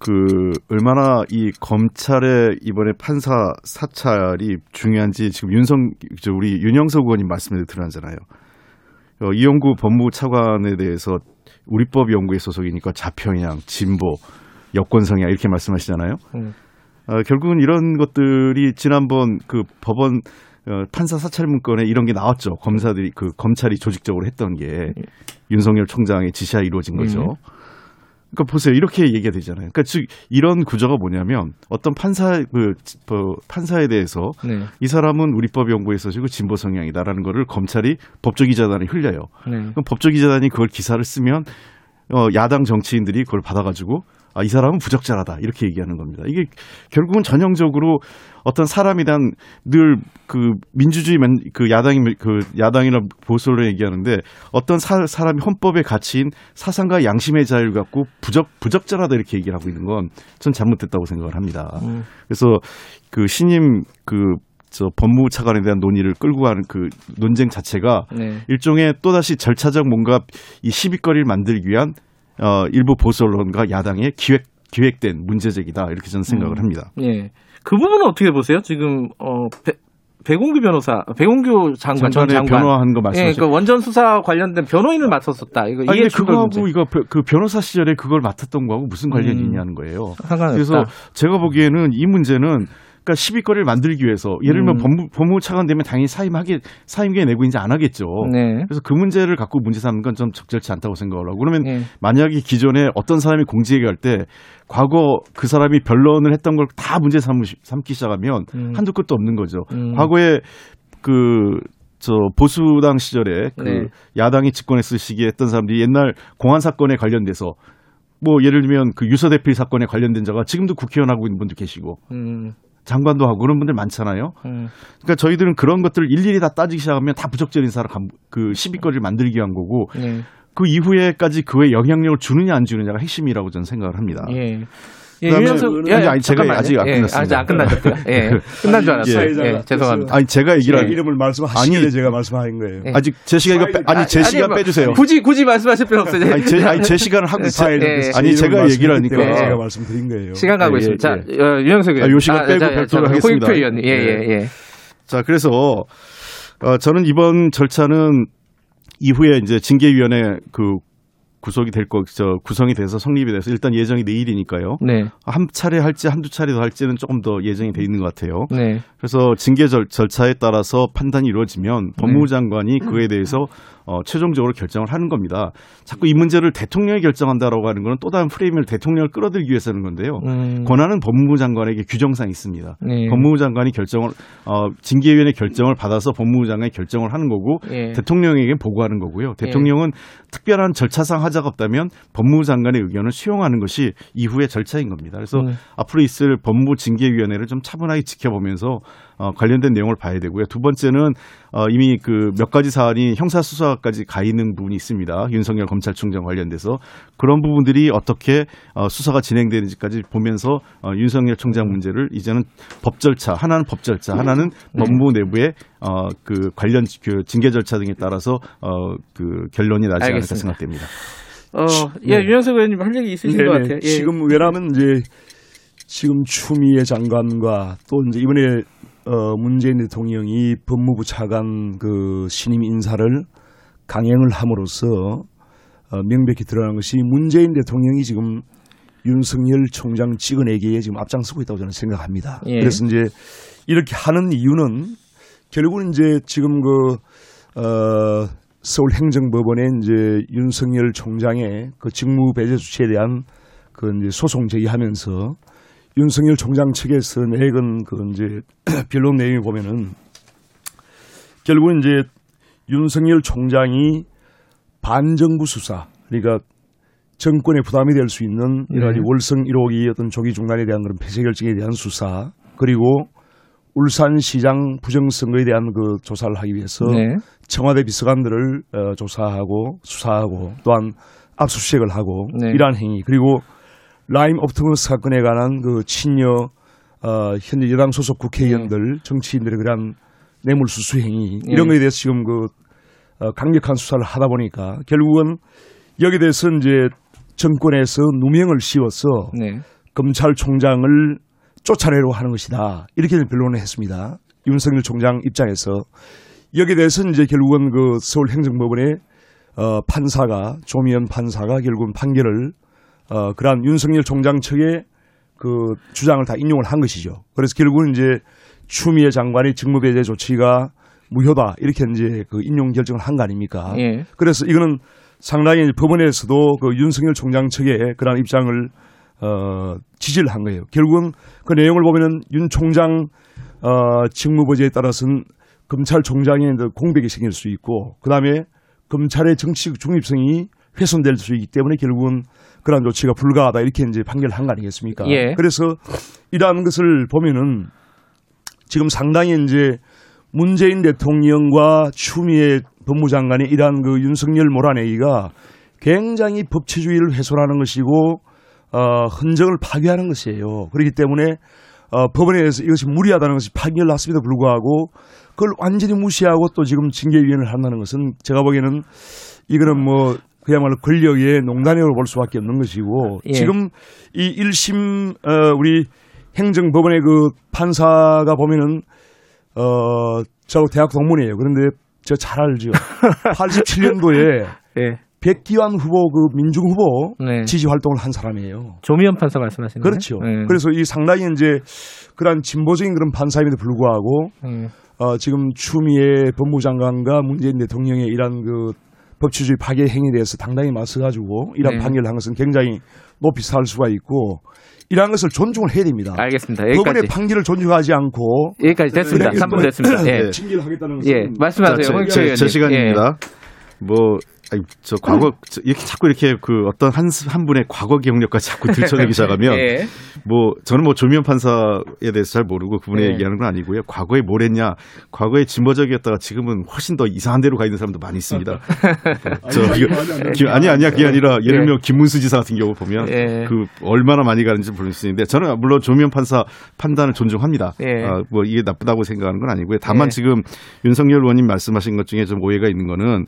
그 얼마나 이 검찰의 이번에 판사 사찰이 중요한지 지금 윤성 저 우리 윤영석 의원님 말씀을 들었잖아요. 어, 이영구 법무부 차관에 대해서 우리법 연구회 소속이니까 좌편향, 진보, 여권 성향 이렇게 말씀하시잖아요. 음. 어, 결국은 이런 것들이 지난번 그 법원 어, 판사 사찰 문건에 이런 게 나왔죠. 검사들이 그 검찰이 조직적으로 했던 게 윤석열 총장의 지시하 이루어진 거죠. 음. 그러니까 보세요. 이렇게 얘기가 되잖아요. 그러니까 즉 이런 구조가 뭐냐면 어떤 판사 그 어, 판사에 대해서 네. 이 사람은 우리법 연구에 서 지고 진보 성향이다라는 거를 검찰이 법조기자단에 흘려요. 네. 그럼 법조기자단이 그걸 기사를 쓰면 어, 야당 정치인들이 그걸 받아가지고 아, 이 사람은 부적절하다 이렇게 얘기하는 겁니다. 이게 결국은 전형적으로 어떤 사람이란 늘 그 민주주의 맨- 그 야당이 그 야당이나 보수를 얘기하는데 어떤 사, 사람이 헌법의 가치인 사상과 양심의 자유를 갖고 부적 부적절하다 이렇게 얘기를 하고 있는 건 전 잘못됐다고 생각을 합니다. 음. 그래서 그 신임 그저 법무부 차관에 대한 논의를 끌고 가는 그 논쟁 자체가 네. 일종의 또다시 절차적 뭔가 이 시비거리를 만들기 위한 어, 일부 보수 언론과 야당의 기획 기획된 문제제기다 이렇게 저는 생각을 음. 합니다. 예. 그 부분은 어떻게 보세요? 지금 어 배, 백운규 변호사, 백운규 장관 전 장관. 변호한 거 예, 말씀하시죠? 그 원전 수사 관련된 변호인을 맡았었다. 이거 이해 그거하고 문제. 이거 벼- 그 변호사 시절에 그걸 맡았던 거하고 무슨 관련이 음. 있냐는 거예요. 상관없다. 그래서 제가 보기에는 이 문제는 그러니까 시비거리를 만들기 위해서 예를 들면 음. 법무, 법무부 차관 되면 당연히 사임하게 사임계 내고 이제 안 하겠죠. 네. 그래서 그 문제를 갖고 문제 삼는 건 좀 적절치 않다고 생각을 하고 그러면 예. 만약에 기존에 어떤 사람이 공직에 갈 때 과거 그 사람이 변론을 했던 걸 다 문제 삼, 삼기 시작하면 음. 한두 끝도 없는 거죠. 음. 과거에 그저 보수당 시절에 그 네. 야당이 집권했을 시기에 했던 사람들이 옛날 공안 사건에 관련돼서 뭐 예를 들면 그 유서 대필 사건에 관련된 자가 지금도 국회의원 하고 있는 분도 계시고 음. 장관도 하고 그런 분들 많잖아요. 음. 그러니까 저희들은 그런 것들을 일일이 다 따지기 시작하면 다 부적절한 사람 감- 그 시비거리를 만들기 위한 거고 예. 그 이후에까지 그에 영향력을 주느냐 안 주느냐가 핵심이라고 저는 생각을 합니다. 예. 예, 그다음에 유현석, 아니, 아니, 제가 잠깐만요. 아직 안 예, 끝났습니다. 아직 안 끝났고요. 예, [laughs] 끝난 줄 알았어요. 예, 죄송합니다. 아니 제가 얘기를 제 할- 이름을 말씀하시길래 아니, 제가 말씀하는 거예요. 예. 아직 제 시간 이거 빼- 아니 제 시간 뭐, 빼주세요. 굳이 굳이 말씀하실 필요 없어요. 아니 제, 아니 제 시간을 하고 있어요. 예, 아니 제가 얘기를 하니까 제가 말씀드린 거예요. 시간 가고 예, 있습니다. 자, 예. 어, 유영석 의원. 아, 요 시간 빼고 자, 별도로 자, 하겠습니다. 호익표 의원. 예, 예, 예. 자, 그래서 어, 저는 이번 절차는 이후에 이제 징계위원회 그 구속이 될 거, 저 구성이 돼서 성립이 돼서 일단 예정이 내일이니까요. 네. 한 차례 할지 한두 차례 더 할지는 조금 더 예정이 돼 있는 것 같아요. 네. 그래서 징계 절, 절차에 따라서 판단이 이루어지면 법무부 장관이 그에 대해서 어, 최종적으로 결정을 하는 겁니다. 자꾸 이 문제를 대통령이 결정한다라고 하는 것은 또 다른 프레임을 대통령을 끌어들기 위해서 하는 건데요. 음. 권한은 법무부 장관에게 규정상이 있습니다. 네. 법무부 장관이 결정을 어, 징계위원회 결정을 받아서 법무부 장관이 결정을 하는 거고 예. 대통령에게 보고하는 거고요. 대통령은 특별한 절차상 하 자가 없다면 법무부 장관의 의견을 수용하는 것이 이후의 절차인 겁니다. 그래서 음. 앞으로 있을 법무부 징계위원회를 좀 차분하게 지켜보면서 어, 관련된 내용을 봐야 되고요. 두 번째는 어, 이미 그 몇 가지 사안이 형사 수사까지 가 있는 부분이 있습니다. 윤석열 검찰총장 관련돼서 그런 부분들이 어떻게 어, 수사가 진행되는지까지 보면서 어, 윤석열 총장 문제를 이제는 법 절차 하나는 법 절차 하나는 법무부 내부의 어, 그 관련 그 징계 절차 등에 따라서 어, 그 결론이 나지 않을까 알겠습니다. 생각됩니다. 어, 예, 유영석 의원님 할 얘기 있으신 것 네네. 같아요. 예. 지금 왜냐하면 이제 지금 추미애 장관과 또 이제 이번에 어 문재인 대통령이 법무부 차관 그 신임 인사를 강행을 함으로써 어 명백히 드러난 것이 문재인 대통령이 지금 윤석열 총장 찍어내기에 지금 앞장서고 있다고 저는 생각합니다. 예. 그래서 이제 이렇게 하는 이유는 결국은 이제 지금 그, 어, 서울행정법원에 이제 윤석열 총장의 그 직무 배제 조치에 대한 그 이제 소송 제기하면서 윤석열 총장 측에서 내건 그 이제 [clears throat] 변론 내용을 보면은 결국은 이제 윤석열 총장이 반정부 수사 그러니까 정권에 부담이 될 수 있는 여러 가지 네. 월성 1호기 어떤 조기 중단에 대한 그런 폐쇄 결정에 대한 수사 그리고 울산시장 부정선거에 대한 그 조사를 하기 위해서 네. 청와대 비서관들을 어, 조사하고 수사하고 또한 압수수색을 하고 네. 이러한 행위 그리고 라임 옵티머스 사건에 관한 그 친여 어, 현재 여당 소속 국회의원들 정치인들의 그런 뇌물 수수 행위 이런 네. 거에 대해서 지금 그 어, 강력한 수사를 하다 보니까 결국은 여기에 대해서 이제 정권에서 누명을 씌워서 네. 검찰총장을 쫓아내려고 하는 것이다. 이렇게 변론을 했습니다. 윤석열 총장 입장에서 여기에 대해서 이제 결국은 그 서울행정법원의 어, 판사가 조미연 판사가 결국은 판결을 어, 그러한 윤석열 총장 측의 그 주장을 다 인용을 한 것이죠. 그래서 결국은 이제 추미애 장관의 직무배제 조치가 무효다 이렇게 이제 그 인용 결정을 한 거 아닙니까? 예. 그래서 이거는 상당히 법원에서도 그 윤석열 총장 측의 그런 입장을 어, 지지를 한 거예요. 결국은 그 내용을 보면은 윤 총장 어, 직무부재에 따라서는 검찰총장의 공백이 생길 수 있고 그다음에 검찰의 정치적 중립성이 훼손될 수 있기 때문에 결국은 그러한 조치가 불가하다 이렇게 이제 판결한 거 아니겠습니까? 예. 그래서 이러한 것을 보면은 지금 상당히 이제 문재인 대통령과 추미애 법무장관의 이러한 그 윤석열 몰아내기가 굉장히 법치주의를 훼손하는 것이고 어, 흔적을 파괴하는 것이에요. 그렇기 때문에 어, 법원에 서 이것이 무리하다는 것이 판결 났음에도 불구하고 그걸 완전히 무시하고 또 지금 징계위원회를 한다는 것은 제가 보기에는 이거는 뭐 그야말로 권력의 농단이라고 볼 수밖에 없는 것이고 예. 지금 이 1심 어, 우리 행정법원의 그 판사가 보면은 어, 저 대학 동문이에요. 그런데 저 잘 알죠. [laughs] 87년도에 예. 백기환 후보 그 민중 후보 네. 지지 활동을 한 사람이에요. 조미연 판사 말씀하시는? 그렇죠. 네. 그래서 이 상당히 이제 그러한 진보적인 그런 판사임에도 불구하고 음. 어, 지금 추미애 법무장관과 문재인 대통령의 이러한 그 법치주의 파괴 행위에 대해서 당당히 맞서가지고 이러한 네. 판결을 한 것은 굉장히 높이 살 수가 있고 이러한 것을 존중을 해야 됩니다. 알겠습니다. 법원의 여기까지. 판결을 존중하지 않고 여기까지 됐습니다. 그냥 3분 됐습니다. 예. 징계를 하겠다는 것은 예. 말씀하세요. 자, 제, 제. 제 시간입니다. 뭐 아니, 저 과거 저 이렇게 자꾸 이렇게 그 어떤 한, 한 분의 과거 기억력까지 자꾸 들춰내기 [laughs] 시작하면 예. 뭐 저는 뭐 조미연 판사에 대해서 잘 모르고 그분의 예. 얘기하는 건 아니고요. 과거에 뭘 했냐? 과거에 진보적이었다가 지금은 훨씬 더 이상한 데로 가 있는 사람도 많이 있습니다. [laughs] 저 아니, 이거 아니, 아니, 기- 아니 아니야 그게 아니라 예를 예. 들면 김문수 지사 같은 경우 보면 예. 그 얼마나 많이 가는지 모를 수 있는데 저는 물론 조미연 판사 판단을 존중합니다. 예. 아, 뭐 이게 나쁘다고 생각하는 건 아니고요. 다만 예. 지금 윤석열 의원님 말씀하신 것 중에 좀 오해가 있는 거는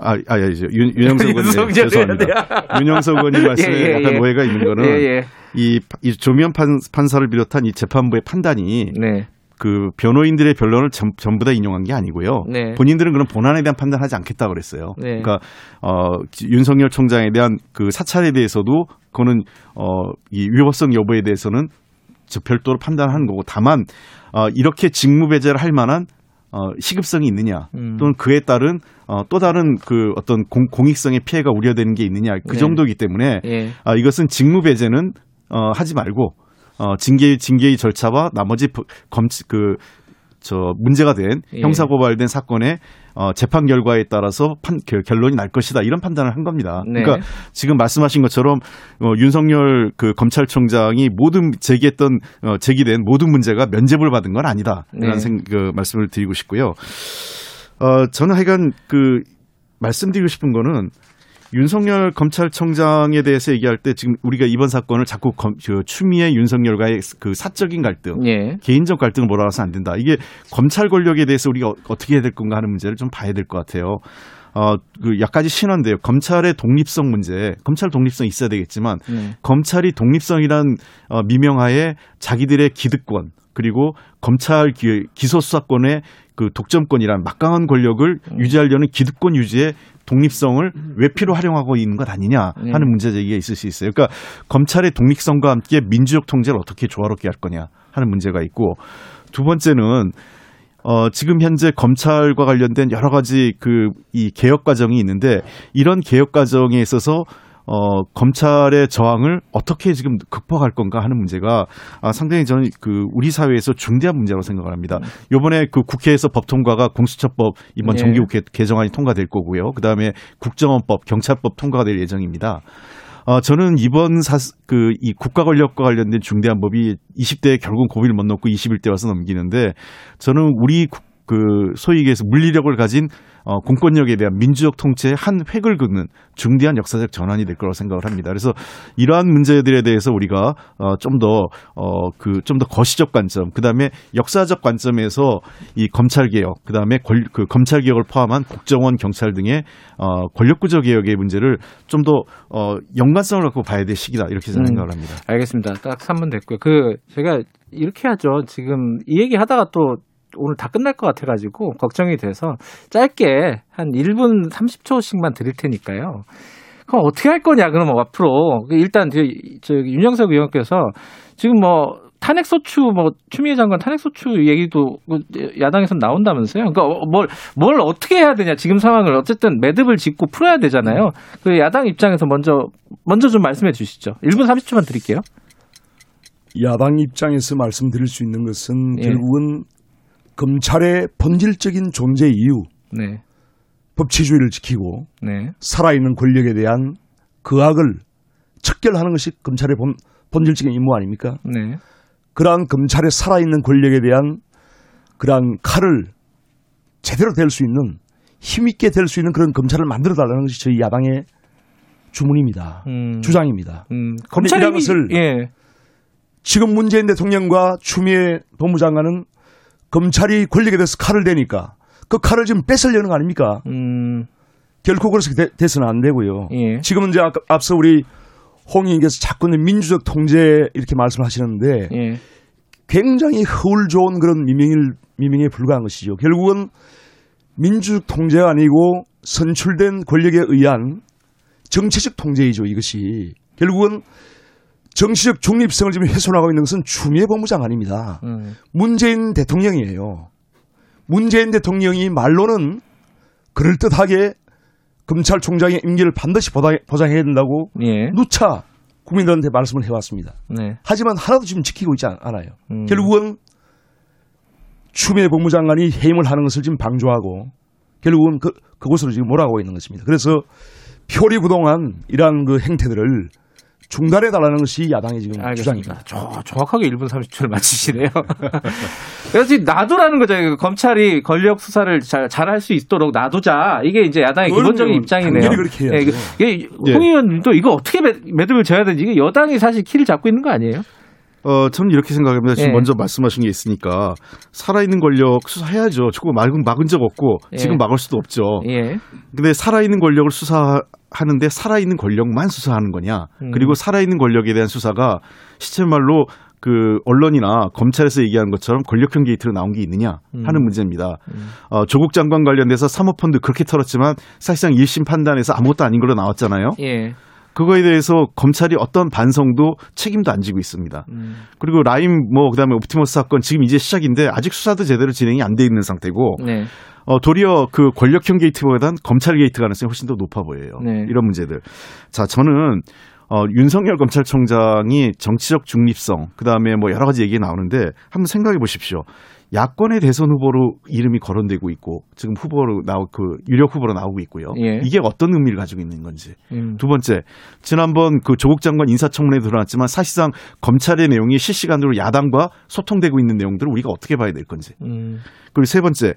아, 아, 예, 이제 윤, 윤영석 [laughs] 의원님 죄송합니다. 윤영석 의원님 말씀에 예, 예, 약간 예. 오해가 있는 거는 예, 예. 이, 이 조미연 판, 판사를 비롯한 이 재판부의 판단이 네. 그 변호인들의 변론을 전, 전부 다 인용한 게 아니고요. 네. 본인들은 그런 본안에 대한 판단하지 않겠다 그랬어요. 네. 그러니까 어 윤석열 총장에 대한 그 사찰에 대해서도 그거는 어이 위법성 여부에 대해서는 저 별도로 판단하는 거고 다만 어 이렇게 직무 배제를 할 만한 어 시급성이 있느냐 음. 또는 그에 따른 어, 또 다른 그 어떤 공, 공익성의 피해가 우려되는 게 있느냐 그 네. 정도이기 때문에 예. 아, 이것은 직무 배제는 어, 하지 말고 어, 징계 징계의 절차와 나머지 검치 그 저 문제가 된 예. 형사 고발된 사건의 어, 재판 결과에 따라서 판, 그 결론이 날 것이다 이런 판단을 한 겁니다. 네. 그러니까 지금 말씀하신 것처럼 어, 윤석열 그 검찰총장이 모든 제기했던 어, 제기된 모든 문제가 면죄부를 받은 건 아니다. 이런 네. 생, 그 말씀을 드리고 싶고요. 어, 저는 하여간 그 말씀드리고 싶은 거는 윤석열 검찰청장에 대해서 얘기할 때 지금 우리가 이번 사건을 자꾸 검, 그 추미애 윤석열과의 그 사적인 갈등, 예. 개인적 갈등을 몰아가서 안 된다. 이게 검찰 권력에 대해서 우리가 어- 어떻게 해야 될 건가 하는 문제를 좀 봐야 될 것 같아요. 어, 그 약까지 신화인데요. 검찰의 독립성 문제, 검찰 독립성 있어야 되겠지만 네. 검찰이 독립성이란 어, 미명하에 자기들의 기득권 그리고 검찰 기, 기소 수사권의 그 독점권이란 막강한 권력을 유지하려는 기득권 유지의 독립성을 외피로 활용하고 있는 것 아니냐 네. 하는 문제 제기가 있을 수 있어요. 그러니까 검찰의 독립성과 함께 민주적 통제를 어떻게 조화롭게 할 거냐 하는 문제가 있고 두 번째는 어, 지금 현재 검찰과 관련된 여러 가지 그 이 개혁 과정이 있는데 이런 개혁 과정에 있어서 어, 검찰의 저항을 어떻게 지금 극복할 건가 하는 문제가 아, 상당히 저는 그 우리 사회에서 중대한 문제라고 생각을 합니다. 요번에 그 국회에서 법 통과가 공수처법 이번 예. 정기국회 개정안이 통과될 거고요. 그 다음에 국정원법, 경찰법 통과가 될 예정입니다. 어, 저는 이번 사, 그, 이 국가 권력과 관련된 중대한 법이 20대에 결국은 고비를 못 넘고 21대 와서 넘기는데 저는 우리 국- 그 소위 얘기해서 물리력을 가진 어, 공권력에 대한 민주적 통치의 한 획을 긋는 중대한 역사적 전환이 될 거라고 생각을 합니다. 그래서 이러한 문제들에 대해서 우리가 어, 좀 더 어, 그 좀 더 거시적 관점, 그 다음에 역사적 관점에서 이 검찰 개혁, 그 다음에 그 검찰 개혁을 포함한 국정원, 경찰 등의 어, 권력 구조 개혁의 문제를 좀 더 어, 연관성을 갖고 봐야 될 시기다 이렇게 저는 음. 생각을 합니다. 알겠습니다. 딱 3분 됐고요. 그 제가 이렇게 하죠. 지금 이 얘기 하다가 또 오늘 다 끝날 것 같아가지고 걱정이 돼서 짧게 한 1분 30초씩만 드릴 테니까요. 그럼 어떻게 할 거냐? 그러면 앞으로 일단 저, 저 윤영석 의원께서 지금 뭐 탄핵 소추 뭐 추미애 장관 탄핵 소추 얘기도 그 야당에서 나온다면서요. 그러니까 어, 뭘, 뭘 어떻게 해야 되냐? 지금 상황을 어쨌든 매듭을 짓고 풀어야 되잖아요. 그 야당 입장에서 먼저 먼저 좀 말씀해 주시죠. 1분 30초만 드릴게요. 야당 입장에서 말씀드릴 수 있는 것은 예. 결국은 검찰의 본질적인 존재 이유, 네. 법치주의를 지키고 네. 살아있는 권력에 대한 그 악을 척결하는 것이 검찰의 본, 본질적인 임무 아닙니까? 네. 그러한 검찰의 살아있는 권력에 대한 그러한 칼을 제대로 될수 있는 힘있게 될 수 있는 그런 검찰을 만들어 달라는 것이 저희 야당의 주문입니다. 음. 주장입니다. 음, 검찰이 이런 것을 예. 지금 문재인 대통령과 추미애 법무장관은 검찰이 권력에 대해서 칼을 대니까 그 칼을 지금 뺏으려는 거 아닙니까? 음, 결코 그렇게 돼, 돼서는 안 되고요. 예. 지금은 이제 앞서 우리 홍 의원께서 자꾸는 민주적 통제 이렇게 말씀하시는데 예. 굉장히 허울 좋은 그런 미명일 미명에 불과한 것이죠. 결국은 민주적 통제가 아니고 선출된 권력에 의한 정치적 통제이죠. 이것이 결국은 정치적 중립성을 지금 훼손하고 있는 것은 추미애 법무장관입니다. 음, 문재인 대통령이에요. 문재인 대통령이 말로는 그럴듯하게 검찰총장의 임기를 반드시 보장- 보장해야 된다고 예. 누차 국민들한테 말씀을 해왔습니다. 네. 하지만 하나도 지금 지키고 있지 않- 않아요. 음. 결국은 추미애 법무장관이 해임을 하는 것을 지금 방조하고 결국은 그, 그곳으로 지금 몰아가고 있는 것입니다. 그래서 표리 부동한 이러한 그 행태들을 중단해 달라는 것이 야당의 지금 주장입니다. 알겠습니다. 저, 정확하게 1분 30초를 맞추시네요. 그래서 지금 놔두라는 거죠. 그 검찰이 권력 수사를 잘할 수 있도록 놔두자. 이게 이제 야당의. 기본적인 입장이네요. 그렇게 해야죠. 예, 이게, 이게 예. 홍 의원님도 이거 어떻게 매, 매듭을 져야 되는지 이게 여당이 사실 키를 잡고 있는 거 아니에요? 어, 저는 이렇게 생각합니다. 지금 예. 먼저 말씀하신 게 있으니까 살아있는 권력 수사해야죠. 조금 막은, 막은 적 없고 예. 지금 막을 수도 없죠. 예. 근데 살아있는 권력을 수사하는데 살아있는 권력만 수사하는 거냐. 음. 그리고 살아있는 권력에 대한 수사가 시체 말로 그 언론이나 검찰에서 얘기하는 것처럼 권력형 게이트로 나온 게 있느냐 하는 음. 문제입니다. 어, 조국 장관 관련돼서 사모펀드 그렇게 털었지만 사실상 1심 판단에서 아무것도 아닌 걸로 나왔잖아요. 예. 그거에 대해서 검찰이 어떤 반성도 책임도 안 지고 있습니다. 음. 그리고 라임 뭐 그다음에 옵티머스 사건 지금 이제 시작인데 아직 수사도 제대로 진행이 안 돼 있는 상태고 네. 어, 도리어 그 권력형 게이트보다는 검찰 게이트 가능성이 훨씬 더 높아 보여요. 네. 이런 문제들. 자, 저는 어, 윤석열 검찰총장이 정치적 중립성, 그 다음에 뭐 여러 가지 얘기 나오는데 한번 생각해 보십시오. 야권의 대선 후보로 이름이 거론되고 있고 지금 후보로 나오 그 유력 후보로 나오고 있고요. 예. 이게 어떤 의미를 가지고 있는 건지. 음. 두 번째, 지난번 그 조국 장관 인사청문회에 드러났지만 사실상 검찰의 내용이 실시간으로 야당과 소통되고 있는 내용들을 우리가 어떻게 봐야 될 건지. 음. 그리고 세 번째,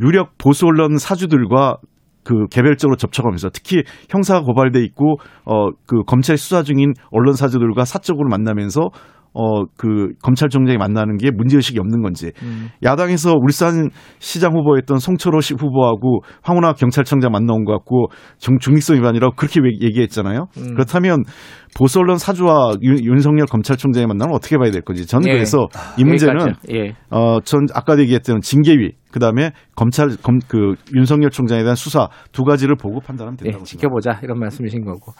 유력 보수 언론 사주들과 그 개별적으로 접촉하면서 특히 형사가 고발돼 있고 어 그 검찰 수사 중인 언론 사주들과 사적으로 만나면서 어 그 검찰총장이 만나는 게 문제의식이 없는 건지 음. 야당에서 울산 시장 후보였던 송철호 씨 후보하고 황운하 경찰청장 만나온 것 같고 중, 중립성 위반이라고 그렇게 왜- 얘기했잖아요. 음. 그렇다면 보수 언론 사주와 윤, 윤석열 검찰총장의 만남을 어떻게 봐야 될 건지 저는 예. 그래서 이 문제는. 예. 어, 전 아까 얘기했던 징계위, 그 다음에 검찰, 검, 그, 윤석열 총장에 대한 수사 두 가지를 보고 판단하면 예, 된다고 생각합니다. 지켜보자 이런 말씀이신 거고.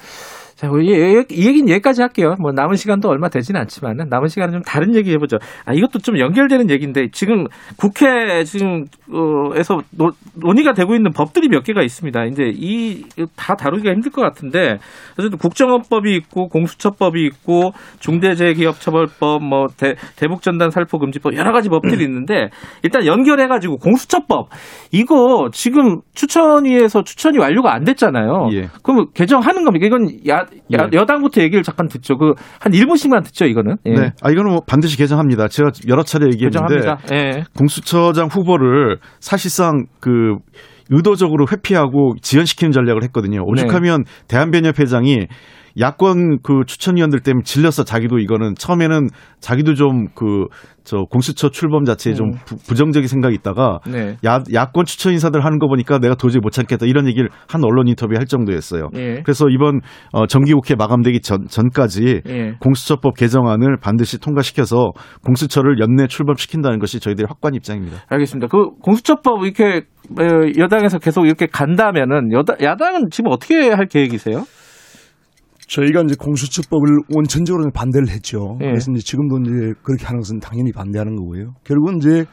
자, 우리 이, 이 얘기는 여기까지 할게요. 뭐 남은 시간도 얼마 되지는 않지만은 남은 시간은 좀 다른 얘기 해보죠. 아 이것도 좀 연결되는 얘기인데 지금 국회 지금 어에서 노- 논의가 되고 있는 법들이 몇 개가 있습니다. 이제 이 다 다루기가 힘들 것 같은데 어쨌든 국정원법이 있고 공수처법이 있고 중대재해기업처벌법, 뭐 대, 대북전단 살포금지법 여러 가지 법들이 있는데 일단 연결해가지고 공수처법 이거 지금 추천위에서 추천이 완료가 안 됐잖아요. 예. 그럼 개정하는 겁니까? 이건 야, 야 예. 여당부터 얘기를 잠깐 듣죠. 그 한 1분씩만 듣죠, 이거는. 예. 네. 아, 이거는 뭐 반드시 개정합니다. 제가 여러 차례 얘기했는데. 예. 공수처장 후보를 사실상 그 의도적으로 회피하고 지연시키는 전략을 했거든요. 오죽하면 대한변협 회장이 야권 그 추천위원들 때문에 질려서 자기도 이거는 처음에는 자기도 좀 그 저 공수처 출범 자체에 좀 부, 부정적인 생각이 있다가 네. 야, 야권 추천 인사들 하는 거 보니까 내가 도저히 못 참겠다 이런 얘기를 한 언론 인터뷰에 할 정도였어요. 예. 그래서 이번 어, 정기국회 마감되기 전, 전까지 예. 공수처법 개정안을 반드시 통과시켜서 공수처를 연내 출범시킨다는 것이 저희들의 확고한 입장입니다. 알겠습니다. 그 공수처법 이렇게 어, 여당에서 계속 이렇게 간다면은 여당 야당은 지금 어떻게 할 계획이세요? 저희가 이제 공수처법을 원천적으로 반대를 했죠. 예. 그래서 이제 지금도 이제 그렇게 하는 것은 당연히 반대하는 거고요. 결국은 이제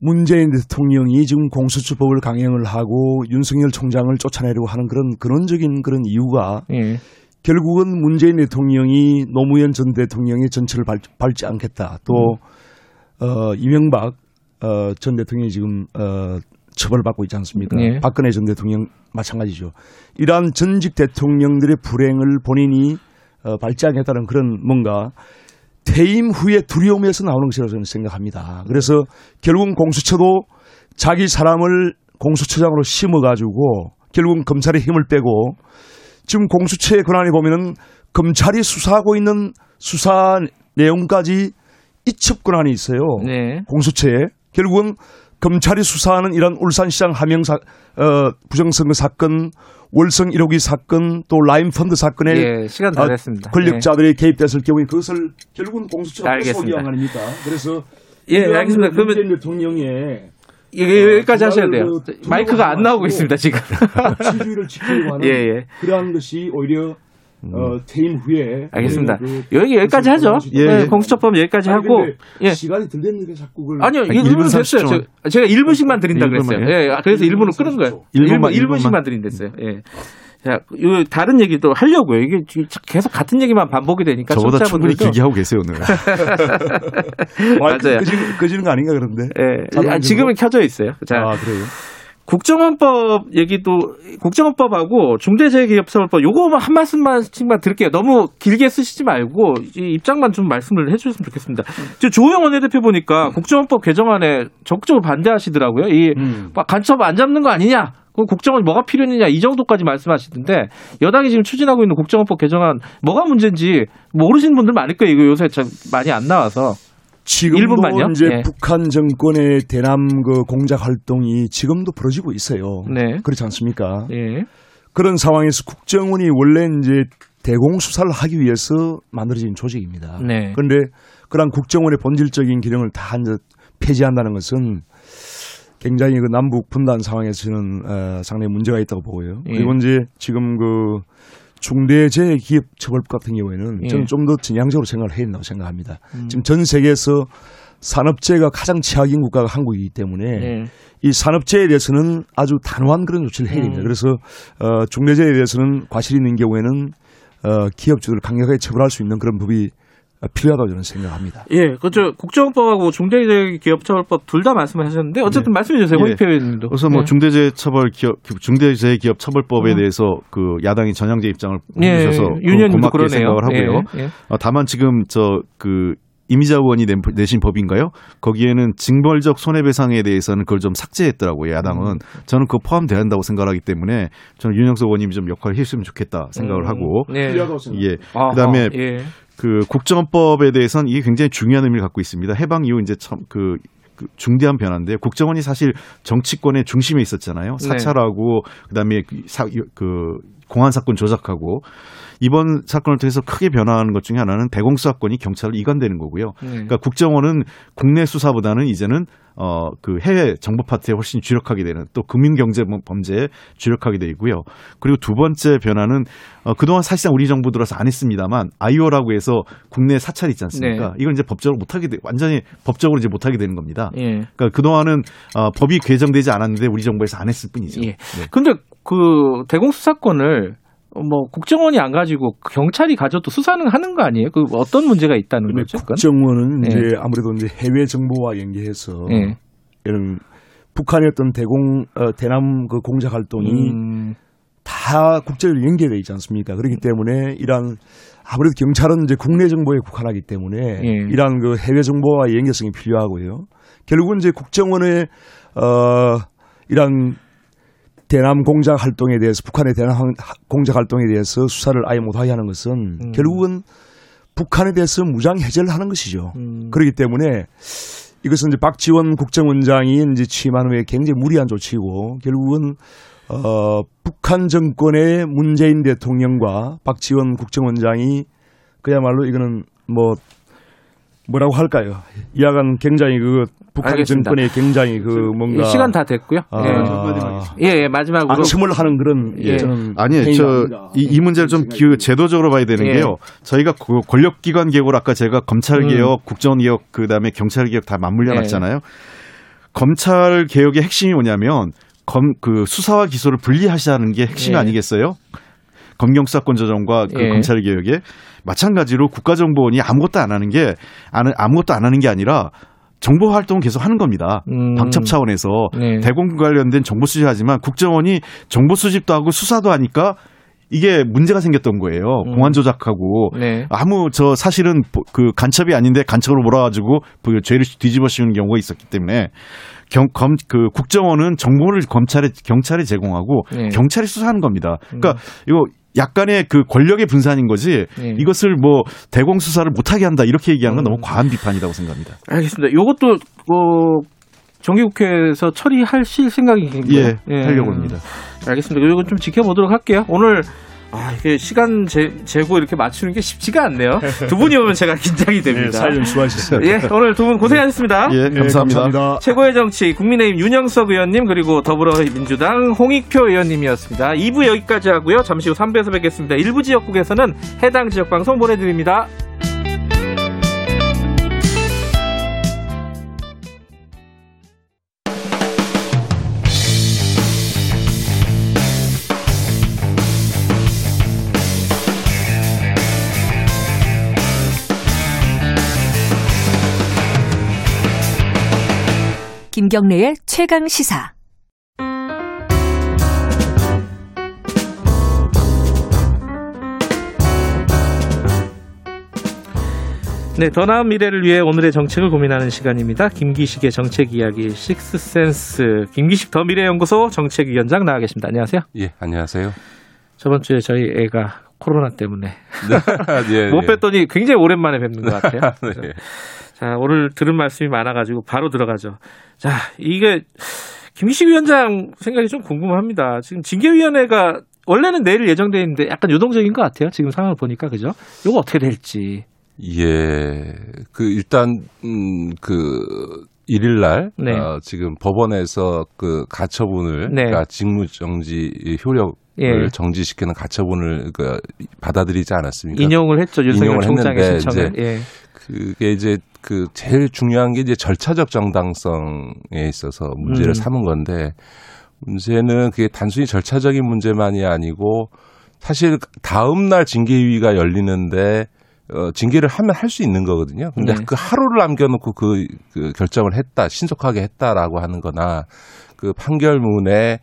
문재인 대통령이 지금 공수처법을 강행을 하고 윤석열 총장을 쫓아내려고 하는 그런 근원적인 그런 이유가 예. 결국은 문재인 대통령이 노무현 전 대통령의 전철을 밟, 밟지 않겠다. 또 어, 이명박 어, 전 대통령이 지금 어, 처벌받고 있지 않습니까? 예. 박근혜 전 대통령 마찬가지죠. 이러한 전직 대통령들의 불행을 본인이 어, 않겠다는 그런 뭔가 퇴임 후에 두려움에서 나오는 것이라고 저는 생각합니다. 그래서 결국은 공수처도 자기 사람을 공수처장으로 심어가지고 결국은 검찰의 힘을 빼고 지금 공수처의 권한에 보면은 검찰이 수사하고 있는 수사 내용까지 이첩 권한이 있어요. 네. 공수처에 결국은 검찰이 수사하는 이런 울산시장 하명 사, 어, 부정선거 사건, 월성 1호기 사건, 또 라임 펀드 사건에 예, 시간 다 어, 됐습니다. 권력자들이 개입됐을 경우에 그것을 결국은 공수처가. 소기한 아닙니까? 그래서 예, 알겠습니다. 그 그러면- 대통령의 예, 여기까지 하셔야 돼요. 그 마이크가 안 나오고 있습니다, 지금. [laughs] 지주의를 지키려고 [laughs] 하는 예, 예. 그러한 것이 오히려 어, 퇴임 후에 알겠습니다. 그 여기 여기까지 하죠. 예, 네, 예. 공수처법 여기까지 아니, 하고. 예. 시간이 들 됐는데 자꾸 그걸 아니요, 아니, 1분 1분 됐어요. 30초. 저, 제가 1분씩만 드린다 네, 그랬어요. 1분만요. 예, 아, 그래서 1분을 끊은 거예요. 1분만, 1분, 1분 씩만 드린댔어요. 예. 자, 요 다른 얘기도 하려고요. 이게 계속 같은 얘기만 반복이 되니까 저보다 충분히 길게 하고 계세요 오늘. [laughs] 맞아요. 꺼지는, 꺼지는 거 아닌가 그런데. 예. 아, 지금은 켜져 있어요. 자, 아 그래요. 국정원법 얘기도 국정원법하고 중대재해기업처벌법 요거만 한 말씀만씩만 드릴게요. 너무 길게 쓰시지 말고 이 입장만 좀 말씀을 해주셨으면 좋겠습니다. 지금 조호영 원내대표 보니까 국정원법 개정안에 적극적으로 반대하시더라고요. 이막 간첩 안 잡는 거 아니냐? 그 국정원이 뭐가 필요했느냐 이 정도까지 말씀하시던데 여당이 지금 추진하고 있는 국정원법 개정안 뭐가 문제인지 모르시는 분들 많을 거예요. 이거 요새 참 많이 안 나와서 지금도 1분만요? 이제 예. 북한 정권의 대남 그 공작 활동이 지금도 벌어지고 있어요. 네. 그렇지 않습니까? 예. 그런 상황에서 국정원이 원래 이제 대공 수사를 하기 위해서 만들어진 조직입니다. 네. 그런데 그런 국정원의 본질적인 기능을 다 이제 폐지한다는 것은 굉장히 그 남북 분단 상황에서는 어, 상당히 문제가 있다고 보고요. 예. 그리고 이제 지금 그 중대재해기업처벌법 같은 경우에는 예. 저는 좀더 전향적으로 생각을 해야 된다고 생각합니다. 음. 지금 전 세계에서 산업재해가 가장 최악인 국가가 한국이기 때문에 예. 이 산업재해에 대해서는 아주 단호한 그런 조치를 해야 됩니다. 음. 그래서 어, 중대재해에 대해서는 과실이 있는 경우에는 어, 기업주들을 강력하게 처벌할 수 있는 그런 법이 필요하다고 저는 생각합니다. 예, 그죠. 국정원법하고 중대재해기업처벌법 둘 다 말씀하셨는데 어쨌든 말씀해 주세요. 예. 홍익표 의원님도. 그래서 뭐 예. 중대재해처벌 기업 중대재해기업 처벌법에 음. 대해서 그 야당이 전향제 입장을 예, 보여주셔서 윤 의원님도 고맙게 그러네요. 생각을 하고요. 예, 예. 어, 다만 지금 저그 이미자 의원이 낸- 내신 법인가요? 거기에는 징벌적 손해배상에 대해서는 그걸 좀 삭제했더라고요. 야당은 음. 저는 그거 포함돼야 한다고 생각하기 때문에 저는 윤영석 의원님이 좀 역할을 했으면 좋겠다 생각을 음. 하고 네. 예. 아하, 그다음에 예. 그 국정원법에 대해서는 이게 굉장히 중요한 의미를 갖고 있습니다. 해방 이후 이제 참그 그 중대한 변화인데 국정원이 사실 정치권의 중심에 있었잖아요. 네. 사찰하고 그다음에 그 사, 그 공안 사건 조작하고 이번 사건을 통해서 크게 변화하는 것 중에 하나는 대공 수사권이 경찰로 이관되는 거고요. 네. 그러니까 국정원은 국내 수사보다는 이제는 어 그 해외 정보 파트에 훨씬 주력하게 되는 또 금융 경제 범죄에 주력하게 되고요. 그리고 두 번째 변화는 어 그동안 사실상 우리 정부 들어서 안 했습니다만 아이오라고 해서 국내 사찰 있지 않습니까? 네. 이걸 이제 법적으로 못 하게 돼 완전히 법적으로 이제 못 하게 되는 겁니다. 예. 그러니까 그동안은 어 법이 개정되지 않았는데 우리 정부에서 안 했을 뿐이죠. 예. 네. 근데 그 대공수사권을 뭐 국정원이 안 가지고 경찰이 가져도 수사는 하는 거 아니에요? 그 어떤 문제가 있다는 거죠? 국정원은 예. 이제 아무래도 이제 해외 정보와 연계해서 예. 이런 북한의 어떤 대공 어, 대남 그 공작 활동이 음, 다 국제적으로 연계되어 있지 않습니까? 그렇기 때문에 이런 아무래도 경찰은 이제 국내 정보에 국한하기 때문에 예. 이러한 그 해외 정보와 연계성이 필요하고요. 결국은 이제 국정원의 어 이런 대남 공작 활동에 대해서 북한의 대남 항- 공작 활동에 대해서 수사를 아예 못하게 하는 것은 음. 결국은 북한에 대해서 무장 해제를 하는 것이죠. 음. 그렇기 때문에 이것은 이제 박지원 국정원장이 이제 취임한 후에 굉장히 무리한 조치이고 결국은 어 북한 정권의 문재인 대통령과 박지원 국정원장이 그야말로 이거는 뭐 뭐라고 할까요? 이하간 굉장히 그 북한 알겠습니다. 정권의 굉장히 그 뭔가 예, 시간 다 됐고요. 아, 예. 예, 예, 마지막으로 안심을 하는 그런 예. 저는 아니에요. 행위가 저, 아닌가. 이, 이 문제를 좀 기- 제도적으로 봐야 되는 예. 게요. 저희가 그 권력기관 개혁을 아까 제가 검찰 음. 개혁, 국정 개혁, 그 다음에 경찰 개혁 다 맞물려 예. 놨잖아요. 검찰 개혁의 핵심이 뭐냐면 검, 그 수사와 기소를 분리하시는 게 핵심이 예. 아니겠어요? 검경 수사권 조정과 그 예. 검찰 개혁에 마찬가지로 국가정보원이 아무것도 안 하는 게 안- 아무것도 안 하는 게 아니라 정보 활동을 계속 하는 겁니다. 음. 방첩 차원에서 네. 대공 관련된 정보 수집하지만 국정원이 정보 수집도 하고 수사도 하니까 이게 문제가 생겼던 거예요. 음. 공안 조작하고 네. 아무 저 사실은 보- 그 간첩이 아닌데 간첩으로 몰아가지고 그 죄를 뒤집어 씌우는 경우가 있었기 때문에 경, 검, 그 국정원은 정보를 검찰에 경찰에 제공하고 네. 경찰이 수사하는 겁니다. 그러니까 음. 이거 약간의 그 권력의 분산인 거지 네. 이것을 뭐 대공 수사를 못하게 한다 이렇게 얘기하는 건 음. 너무 과한 비판이라고 생각합니다. 알겠습니다. 요것도 어, 정기국회에서 처리하실 생각이신가요? 예, 하려고 합니다. 알겠습니다. 이건 좀 지켜보도록 할게요. 오늘 아, 이게 시간 재, 재고 이렇게 맞추는 게 쉽지가 않네요. 두 분이 오면 제가 긴장이 됩니다. 네, 사연 수고하셨어요. 예, 오늘 두 분 고생하셨습니다. 예, 네, 감사합니다. 감사합니다. 최고의 정치 국민의힘 윤영석 의원님 그리고 더불어민주당 홍익표 의원님이었습니다. 2부 여기까지 하고요. 잠시 후 3부에서 뵙겠습니다. 일부 지역국에서는 해당 지역 방송 보내드립니다. 김경래의 최강 시사. 네, 더 나은 미래를 위해 오늘의 정책을 고민하는 시간입니다. 김기식의 정책 이야기 식스센스. 김기식 더 미래연구소 정책위원장 나와 계십니다. 안녕하세요. 예, 안녕하세요. 저번 주에 저희 애가 코로나 때문에 네, 아, 예, [laughs] 못 예. 뵀더니 굉장히 오랜만에 뵙는 것 같아요. [laughs] 네. 자, 오늘 들은 말씀이 많아가지고 바로 들어가죠. 자, 이게 김기식 위원장 생각이 좀 궁금합니다. 지금 징계위원회가 원래는 내일 예정돼 있는데 약간 유동적인 것 같아요. 지금 상황을 보니까 그죠? 이거 어떻게 될지. 예. 그 일단 음그 일일 날 네. 어, 지금 법원에서 그 가처분을 네. 그러니까 직무 정지 효력 을 예. 정지시키는 가처분을 그 받아들이지 않았습니까? 인용을 했죠. 윤석열 인용을 총장의 신청을. 이제 예. 그게 이제 그 제일 중요한 게 이제 절차적 정당성에 있어서 문제를 음. 삼은 건데 문제는 그게 단순히 절차적인 문제만이 아니고 사실 다음 날 징계위가 열리는데 어, 징계를 하면 할 수 있는 거거든요. 근데 네. 그 하루를 남겨놓고 그, 그 결정을 했다, 신속하게 했다라고 하는 거나 그 판결문에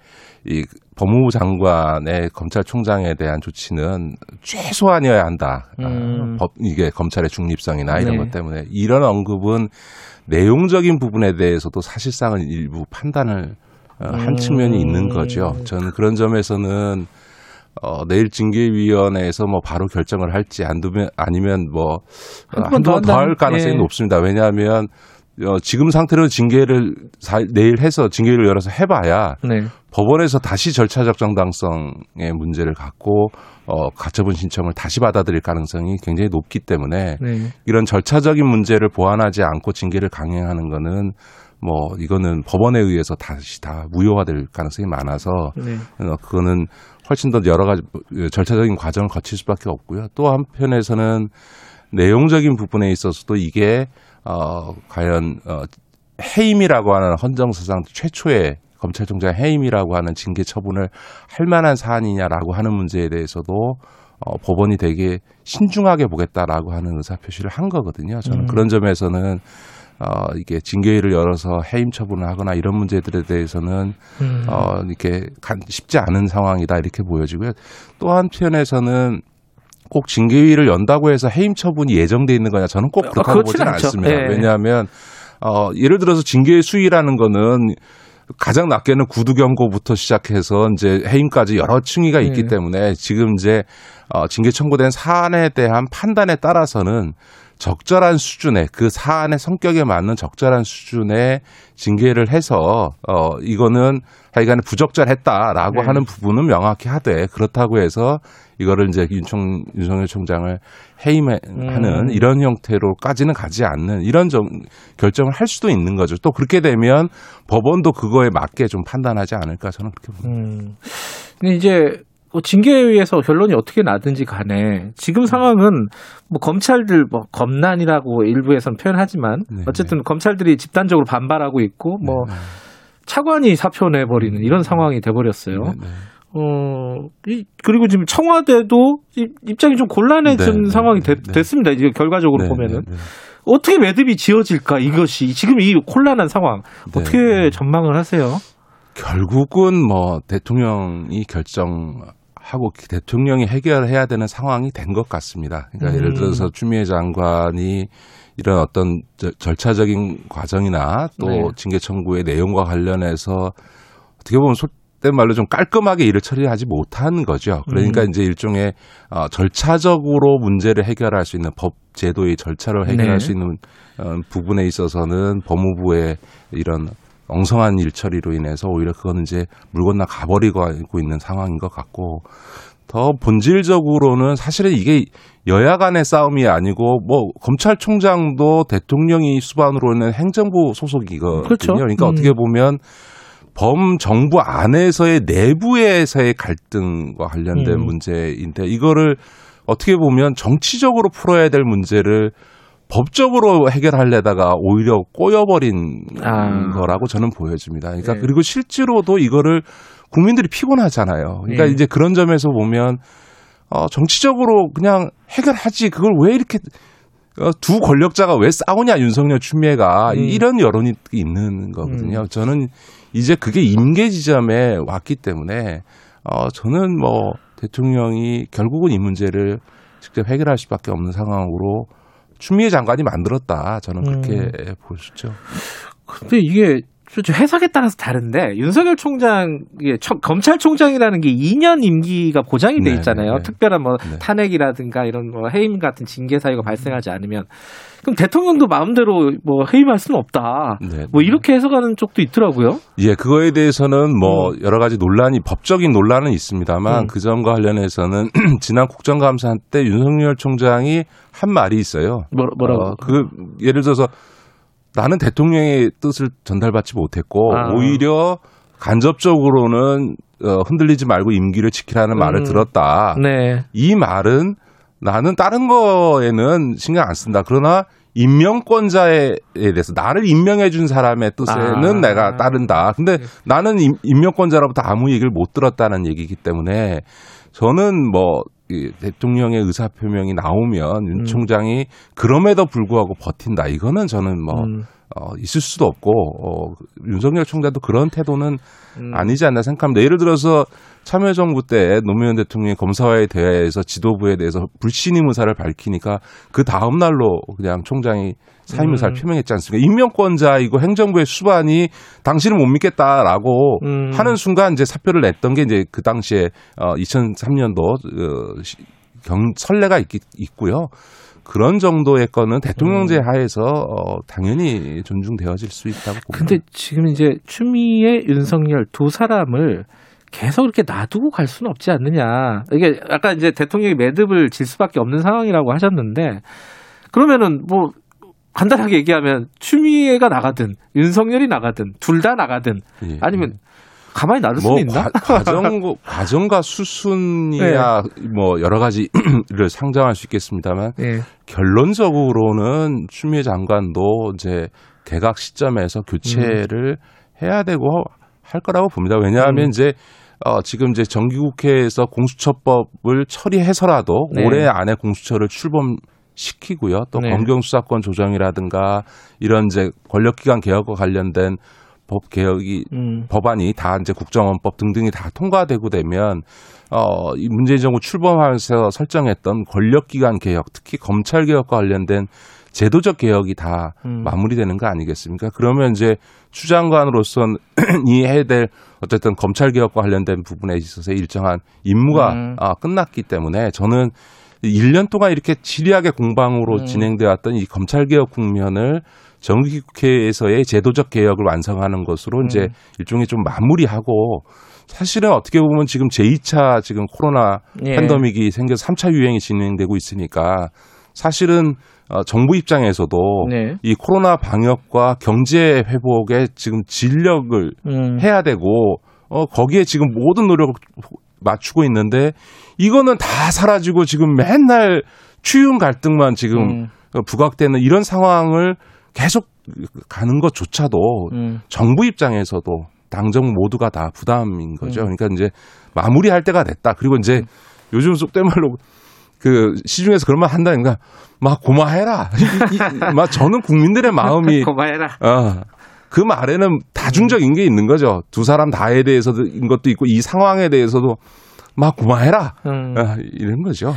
이 법무부 장관의 검찰총장에 대한 조치는 최소한이어야 한다. 아, 음. 법, 이게 검찰의 중립성이나 이런 네. 것 때문에 이런 언급은 내용적인 부분에 대해서도 사실상은 일부 판단을 어, 한 음. 측면이 있는 거죠. 저는 그런 점에서는 어, 내일 징계위원회에서 뭐 바로 결정을 할지 안 두면 아니면 뭐 한두 더번더 할 가능성이 예. 높습니다. 왜냐하면 어, 지금 상태로 징계를 사- 내일 해서 징계를 열어서 해봐야 네. 법원에서 다시 절차 적 정당성의 문제를 갖고 어, 가처분 신청을 다시 받아들일 가능성이 굉장히 높기 때문에 네. 이런 절차적인 문제를 보완하지 않고 징계를 강행하는 거는 뭐 이거는 법원에 의해서 다시 다 무효화될 가능성이 많아서 네. 어, 그거는 훨씬 더 여러 가지 절차적인 과정을 거칠 수밖에 없고요. 또 한편에서는 내용적인 부분에 있어서도 이게 어 과연 어 해임이라고 하는 헌정사상 최초의 검찰총장 해임이라고 하는 징계 처분을 할 만한 사안이냐라고 하는 문제에 대해서도 어, 법원이 되게 신중하게 보겠다라고 하는 의사 표시를 한 거거든요. 저는 음. 그런 점에서는 어, 이게 징계위를 열어서 해임 처분을 하거나 이런 문제들에 대해서는 음. 어, 이렇게 간- 쉽지 않은 상황이다 이렇게 보여지고요. 또 한편에서는 꼭 징계위를 연다고 해서 해임 처분이 예정돼 있는 거냐 저는 꼭 그렇다고 그렇진 보지는 않죠. 않습니다. 예. 왜냐하면 어, 예를 들어서 징계 수위라는 거는 가장 낮게는 구두 경고부터 시작해서 이제 해임까지 여러 층위가 있기 예. 때문에 지금 이제 어, 징계 청구된 사안에 대한 판단에 따라서는 적절한 수준의 그 사안의 성격에 맞는 적절한 수준의 징계를 해서 어 이거는 하여간에 부적절했다라고 네. 하는 부분은 명확히 하되 그렇다고 해서 이거를 이제 윤총 윤석열 총장을 해임하는 음. 이런 형태로까지는 가지 않는 이런 점, 결정을 할 수도 있는 거죠. 또 그렇게 되면 법원도 그거에 맞게 좀 판단하지 않을까 저는 그렇게 봅니다. 음. 근데 이제 뭐 징계에 의해서 결론이 어떻게 나든지 간에 지금 상황은 뭐 검찰들 뭐 검난이라고 일부에서는 표현하지만 네, 어쨌든 검찰들이 집단적으로 반발하고 있고 뭐 네. 차관이 사표 내버리는 이런 상황이 돼버렸어요. 네, 네. 어, 이, 그리고 지금 청와대도 이- 입장이 좀 곤란해진 네, 네, 상황이 네, 됐, 네. 습니다 이제 결과적으로 네, 보면은. 네, 네. 어떻게 매듭이 지어질까 이것이 지금 이 곤란한 상황 네, 어떻게 네. 전망을 하세요? 결국은 뭐 대통령이 결정 하고 대통령이 해결해야 되는 상황이 된 것 같습니다. 그러니까 음. 예를 들어서 추미애 장관이 이런 어떤 저- 절차적인 과정이나 또 네. 징계 청구의 내용과 관련해서 어떻게 보면 속된 말로 좀 깔끔하게 일을 처리하지 못한 거죠. 그러니까 음. 이제 일종의 어, 절차적으로 문제를 해결할 수 있는 법 제도의 절차를 해결할 네. 수 있는 어, 부분에 있어서는 법무부의 이런 엉성한 일 처리로 인해서 오히려 그거는 이제 물 건너 가버리고 있는 상황인 것 같고 더 본질적으로는 사실은 이게 여야 간의 싸움이 아니고 뭐 검찰총장도 대통령이 수반으로 있는 행정부 소속이거든요. 그렇죠. 그러니까 음. 어떻게 보면 범 정부 안에서의 내부에서의 갈등과 관련된 음. 문제인데 이거를 어떻게 보면 정치적으로 풀어야 될 문제를 법적으로 해결하려다가 오히려 꼬여버린 아. 거라고 저는 보여집니다. 그러니까 네. 그리고 실제로도 이거를 국민들이 피곤하잖아요. 그러니까 네. 이제 그런 점에서 보면 어, 정치적으로 그냥 해결하지 그걸 왜 이렇게 어, 두 권력자가 왜 싸우냐 윤석열 추미애가 음. 이런 여론이 있는 거거든요. 음. 저는 이제 그게 임계 지점에 왔기 때문에 어, 저는 뭐 대통령이 결국은 이 문제를 직접 해결할 수밖에 없는 상황으로 추미애 장관이 만들었다. 저는 그렇게 음. 보시죠. 근데 이게 좀 해석에 따라서 다른데 윤석열 총장 이게 청- 검찰총장이라는 게 2년 임기가 보장이 돼 네, 있잖아요. 네, 네. 특별한 뭐 탄핵이라든가 이런 뭐 해임 같은 징계 사유가 발생하지 않으면 그럼 대통령도 마음대로 뭐 해임할 수는 없다. 네, 뭐 이렇게 해석하는 쪽도 있더라고요. 예, 그거에 대해서는 뭐 여러 가지 논란이 법적인 논란은 있습니다만 음. 그 점과 관련해서는 [clears throat] 지난 국정감사 때 윤석열 총장이 한 말이 있어요. 뭐, 뭐라고? 어, 그 예를 들어서 나는 대통령의 뜻을 전달받지 못했고 아. 오히려 간접적으로는 어, 흔들리지 말고 임기를 지키라는 말을 음. 들었다. 네. 이 말은 나는 다른 거에는 신경 안 쓴다. 그러나 임명권자에 대해서 나를 임명해 준 사람의 뜻에는 아. 내가 따른다. 근데 나는 임, 임명권자로부터 아무 얘기를 못 들었다는 얘기이기 때문에 저는 뭐이 대통령의 의사 표명이 나오면 윤 음. 총장이 그럼에도 불구하고 버틴다. 이거는 저는 뭐 음. 어, 있을 수도 없고 어, 윤석열 총장도 그런 태도는 음. 아니지 않나 생각합니다. 예를 들어서 참여정부 때 노무현 대통령이 검사와의 대화에서 지도부에 대해서 불신임 의사를 밝히니까 그 다음 날로 그냥 총장이 사임 의사를 음. 표명했지 않습니까? 임명권자이고 행정부의 수반이 당신을 못 믿겠다라고 음. 하는 순간 이제 사표를 냈던 게 이제 그 당시에 어, 2003년도 어, 시- 경 선례가 있, 있고요. 그런 정도의 건은 대통령제 하에서 어, 당연히 존중되어질 수 있다고 봅니다. 근데 지금 이제 추미애, 윤석열 두 사람을 계속 이렇게 놔두고 갈 수는 없지 않느냐. 이게 아까 이제 대통령이 매듭을 질 수밖에 없는 상황이라고 하셨는데 그러면은 뭐 간단하게 얘기하면 추미애가 나가든 윤석열이 나가든 둘 다 나가든 예. 아니면 가만히 놔둘 뭐 수는 있나? 과, 정 과정과 수순이야 뭐 여러 가지를 [clears throat] 상정할 수 있겠습니다만 예. 결론적으로는 추미애 장관도 이제 개각 시점에서 교체를 해야 되고 할 거라고 봅니다. 왜냐하면 음. 이제 어, 지금 이제 정기국회에서 공수처법을 처리해서라도 네. 올해 안에 공수처를 출범 시키고요. 또 네. 검경 수사권 조정이라든가 이런 이제 권력기관 개혁과 관련된 법 개혁이 음. 법안이 다 이제 국정원법 등등이 다 통과되고 되면 어, 이 문재인 정부 출범하면서 설정했던 권력기관 개혁, 특히 검찰 개혁과 관련된 제도적 개혁이 다 음. 마무리되는 거 아니겠습니까? 그러면 이제 추 장관으로서는 [clears throat] 이 해야 될 어쨌든 검찰 개혁과 관련된 부분에 있어서 일정한 임무가 음. 아, 끝났기 때문에 저는 1년 동안 이렇게 지리하게 공방으로 음. 진행되어 왔던 이 검찰 개혁 국면을 정기국회에서의 제도적 개혁을 완성하는 것으로 이제 음. 일종의 좀 마무리하고 사실은 어떻게 보면 지금 제2차 지금 코로나 예. 팬데믹이 생겨서 3차 유행이 진행되고 있으니까 사실은 어, 정부 입장에서도 네. 이 코로나 방역과 경제 회복에 지금 진력을 음. 해야 되고 어 거기에 지금 모든 노력을 맞추고 있는데 이거는 다 사라지고 지금 맨날 추윤 갈등만 지금 음. 어, 부각되는 이런 상황을 계속 가는 것조차도 음. 정부 입장에서도 당정 모두가 다 부담인 거죠. 음. 그러니까 이제 마무리할 때가 됐다. 그리고 이제 요즘 속된 말로 그 시중에서 그런 말 한다니까 막 고마해라. [laughs] 막 저는 국민들의 마음이 [laughs] 고마해라. 어, 그 말에는 다중적인 게 있는 거죠. 두 사람 다에 대해서인 것도 있고 이 상황에 대해서도 막 고마해라. 음. 어, 이런 거죠.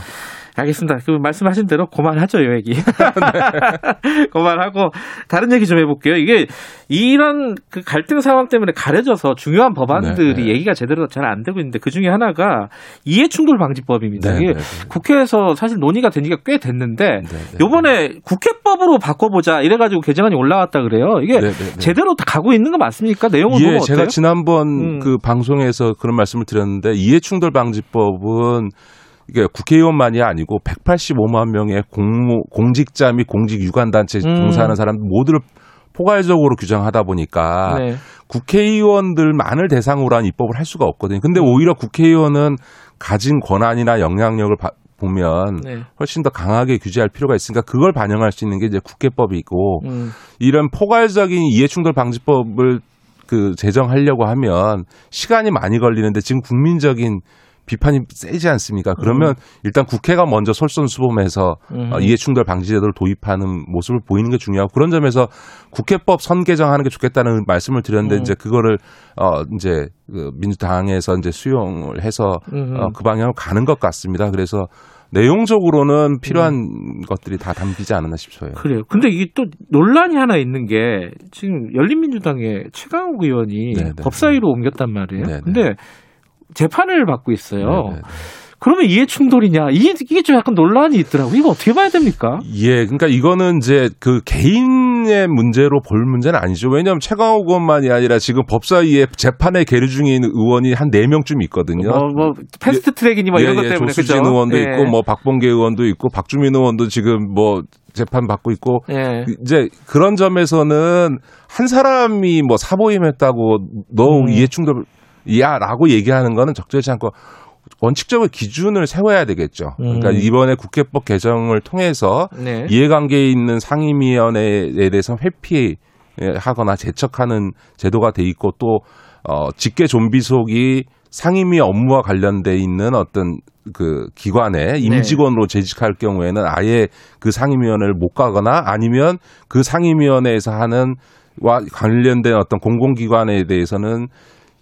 알겠습니다. 그 말씀하신 대로 그만하죠, 요 얘기. [laughs] [laughs] 그만하고 다른 얘기 좀 해볼게요. 이게 이런 그 갈등 상황 때문에 가려져서 중요한 법안들이 네, 네. 얘기가 제대로 잘 안 되고 있는데 그 중에 하나가 이해충돌 방지법입니다. 네, 이게 네, 네. 국회에서 사실 논의가 된 지가 꽤 됐는데 네, 네. 요번에 국회법으로 바꿔보자 이래가지고 개정안이 올라왔다 그래요. 이게 네, 네, 네. 제대로 다 가고 있는 거 맞습니까? 내용을 예, 보면 제가 어때요? 지난번 음. 그 방송에서 그런 말씀을 드렸는데 이해충돌 방지법은 이게 국회의원만이 아니고 185만 명의 공무 공직자 및 공직 유관 단체 음. 종사하는 사람 모두를 포괄적으로 규정하다 보니까 네. 국회의원들만을 대상으로 한 입법을 할 수가 없거든요. 음. 근데 오히려 국회의원은 가진 권한이나 영향력을 바- 보면 네. 훨씬 더 강하게 규제할 필요가 있으니까 그걸 반영할 수 있는 게 이제 국회법이고 음. 이런 포괄적인 이해충돌 방지법을 그 제정하려고 하면 시간이 많이 걸리는데 지금 국민적인 비판이 세지 않습니까? 그러면 일단 국회가 먼저 솔선수범해서 음. 어, 이해충돌 방지제도를 도입하는 모습을 보이는 게 중요하고 그런 점에서 국회법 선 개정하는 게 좋겠다는 말씀을 드렸는데 음. 이제 그거를 어 이제 그 민주당에서 이제 수용을 해서 음. 어, 그 방향으로 가는 것 같습니다. 그래서 내용적으로는 필요한 것들이 다 담기지 않았나 싶어요. 그래요. 근데 이게 또 논란이 하나 있는 게 지금 열린민주당의 최강욱 의원이 네네. 법사위로 옮겼단 말이에요. 네네. 근데 재판을 받고 있어요. 네네. 그러면 이해 충돌이냐? 이게, 이게 좀 약간 논란이 있더라고. 이거 어떻게 봐야 됩니까? 예, 그러니까 이거는 이제 그 개인의 문제로 볼 문제는 아니죠. 왜냐하면 최강욱 의원만이 아니라 지금 법사위에 재판에 계류 중에 있는 의원이 한 네 명쯤 있거든요. 뭐, 뭐 패스트 트랙이니 뭐 예, 이런 것 예, 때문에 조수진 그죠? 의원도 예. 있고 뭐 박봉계 의원도 있고 박주민 의원도 지금 뭐 재판 받고 있고 예. 이제 그런 점에서는 한 사람이 뭐 사보임했다고 너 음. 이해충돌 이야라고 얘기하는 거는 적절치 않고 원칙적으로 기준을 세워야 되겠죠. 그러니까 음. 이번에 국회법 개정을 통해서 네. 이해관계에 있는 상임위원회에 대해서 회피하거나 제척하는 제도가 돼 있고 또 어, 직계 좀비속이 상임위 업무와 관련돼 있는 어떤 그 기관에 임직원으로 재직할 경우에는 아예 그 상임위원회를 못 가거나 아니면 그 상임위원회에서 하는 와 관련된 어떤 공공기관에 대해서는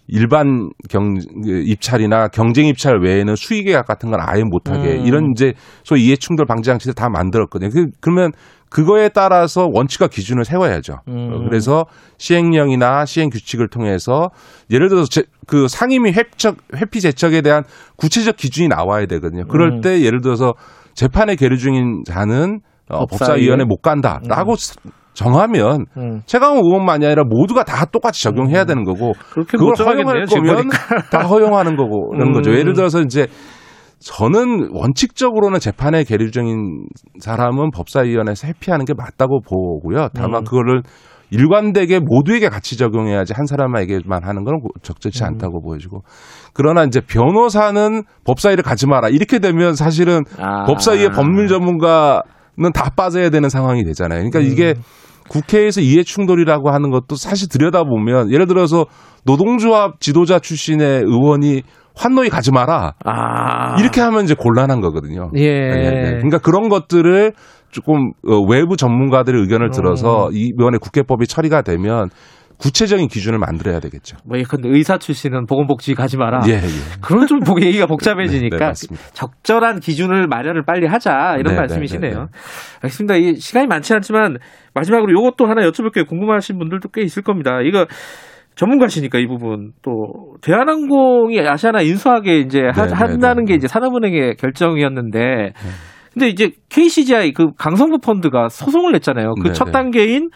일반 경그 입찰이나 경쟁 입찰 외에는 수의계약 같은 건 아예 못하게 음. 이런 이제 소위 이해 충돌 방지 장치를 다 만들었거든요. 그, 그러면 그거에 따라서 원칙과 기준을 세워야죠. 음. 어, 그래서 시행령이나 시행 규칙을 통해서 예를 들어서 제, 그 상임위 회척 회피 제척에 대한 구체적 기준이 나와야 되거든요. 그럴 음. 때 예를 들어서 재판에 계류 중인 자는 어? 법사위원회 못 간다라고 정하면 음. 최강욱 의원만이 아니라 모두가 다 똑같이 적용해야 되는 거고 그걸 허용할 거면. 다 허용하는 거고 그런 음. 거죠. 예를 들어서 이제 저는 원칙적으로는 재판에 계류 중인 사람은 법사위원회에서 회피하는 게 맞다고 보고요. 다만 음. 그거를 일관되게 모두에게 같이 적용해야지 한 사람에게만 하는 건 적절치 음. 않다고 보여지고 그러나 이제 변호사는 법사위를 가지 마라 이렇게 되면 사실은 아. 법사위의 법률 전문가는 다 빠져야 되는 상황이 되잖아요. 그러니까 이게 음. 국회에서 이해 충돌이라고 하는 것도 사실 들여다보면 예를 들어서 노동조합 지도자 출신의 의원이 환노위 가지 마라. 아. 이렇게 하면 이제 곤란한 거거든요. 예. 그러니까 그런 것들을 조금 어, 외부 전문가들의 의견을 들어서 이번에 국회법이 처리가 되면 구체적인 기준을 만들어야 되겠죠. 뭐 예컨대 의사 출신은 보건복지 가지 마라. 예, 예. 그런 좀 보기 얘기가 복잡해지니까 [laughs] 네, 네. 적절한 기준을 마련을 빨리 하자 이런 네, 말씀이시네요. 네, 네, 알겠습니다. 이 시간이 많지 않지만 마지막으로 이것도 하나 여쭤볼 게 궁금하신 분들도 꽤 있을 겁니다. 이거 전문가시니까 이 부분 또 대한항공이 아시아나 인수하게 이제 하- 네, 네, 한다는 네. 게 이제 산업은행의 결정이었는데 근데 이제 KCGI 그 강성구 펀드가 소송을 냈잖아요. 그 네, 첫 네. 단계인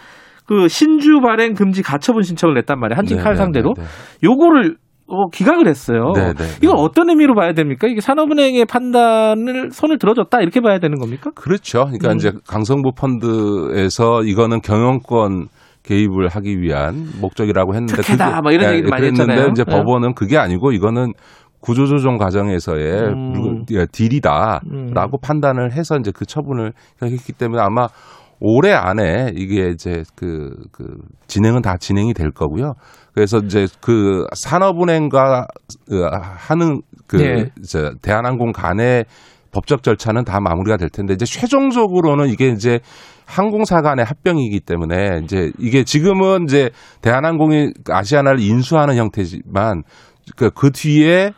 그 신주 발행 금지 가처분 신청을 냈단 말이에요. 한진칼 네, 네, 상대로. 네, 네. 요거를 어, 기각을 했어요. 네, 네, 네. 이걸 어떤 의미로 봐야 됩니까? 이게 산업은행의 판단을 손을 들어줬다 이렇게 봐야 되는 겁니까? 그렇죠. 그러니까 음. 이제 강성부 펀드에서 이거는 경영권 개입을 하기 위한 목적이라고 했는데 특혜다, 그게- 뭐 이런 예, 얘기도 많이 그랬는데 했잖아요. 이제 예. 법원은 그게 아니고 이거는 구조조정 과정에서의 음. 예, 딜이다라고 음. 판단을 해서 이제 그 처분을 했기 때문에 아마 올해 안에 이게 이제 그, 그 진행은 다 진행이 될 거고요. 그래서 이제 그 산업은행과 그 하는 그 네. 이제 대한항공 간의 법적 절차는 다 마무리가 될 텐데 이제 최종적으로는 이게 이제 항공사 간의 합병이기 때문에 이제 이게 지금은 이제 대한항공이 아시아나를 인수하는 형태지만 그, 그 뒤에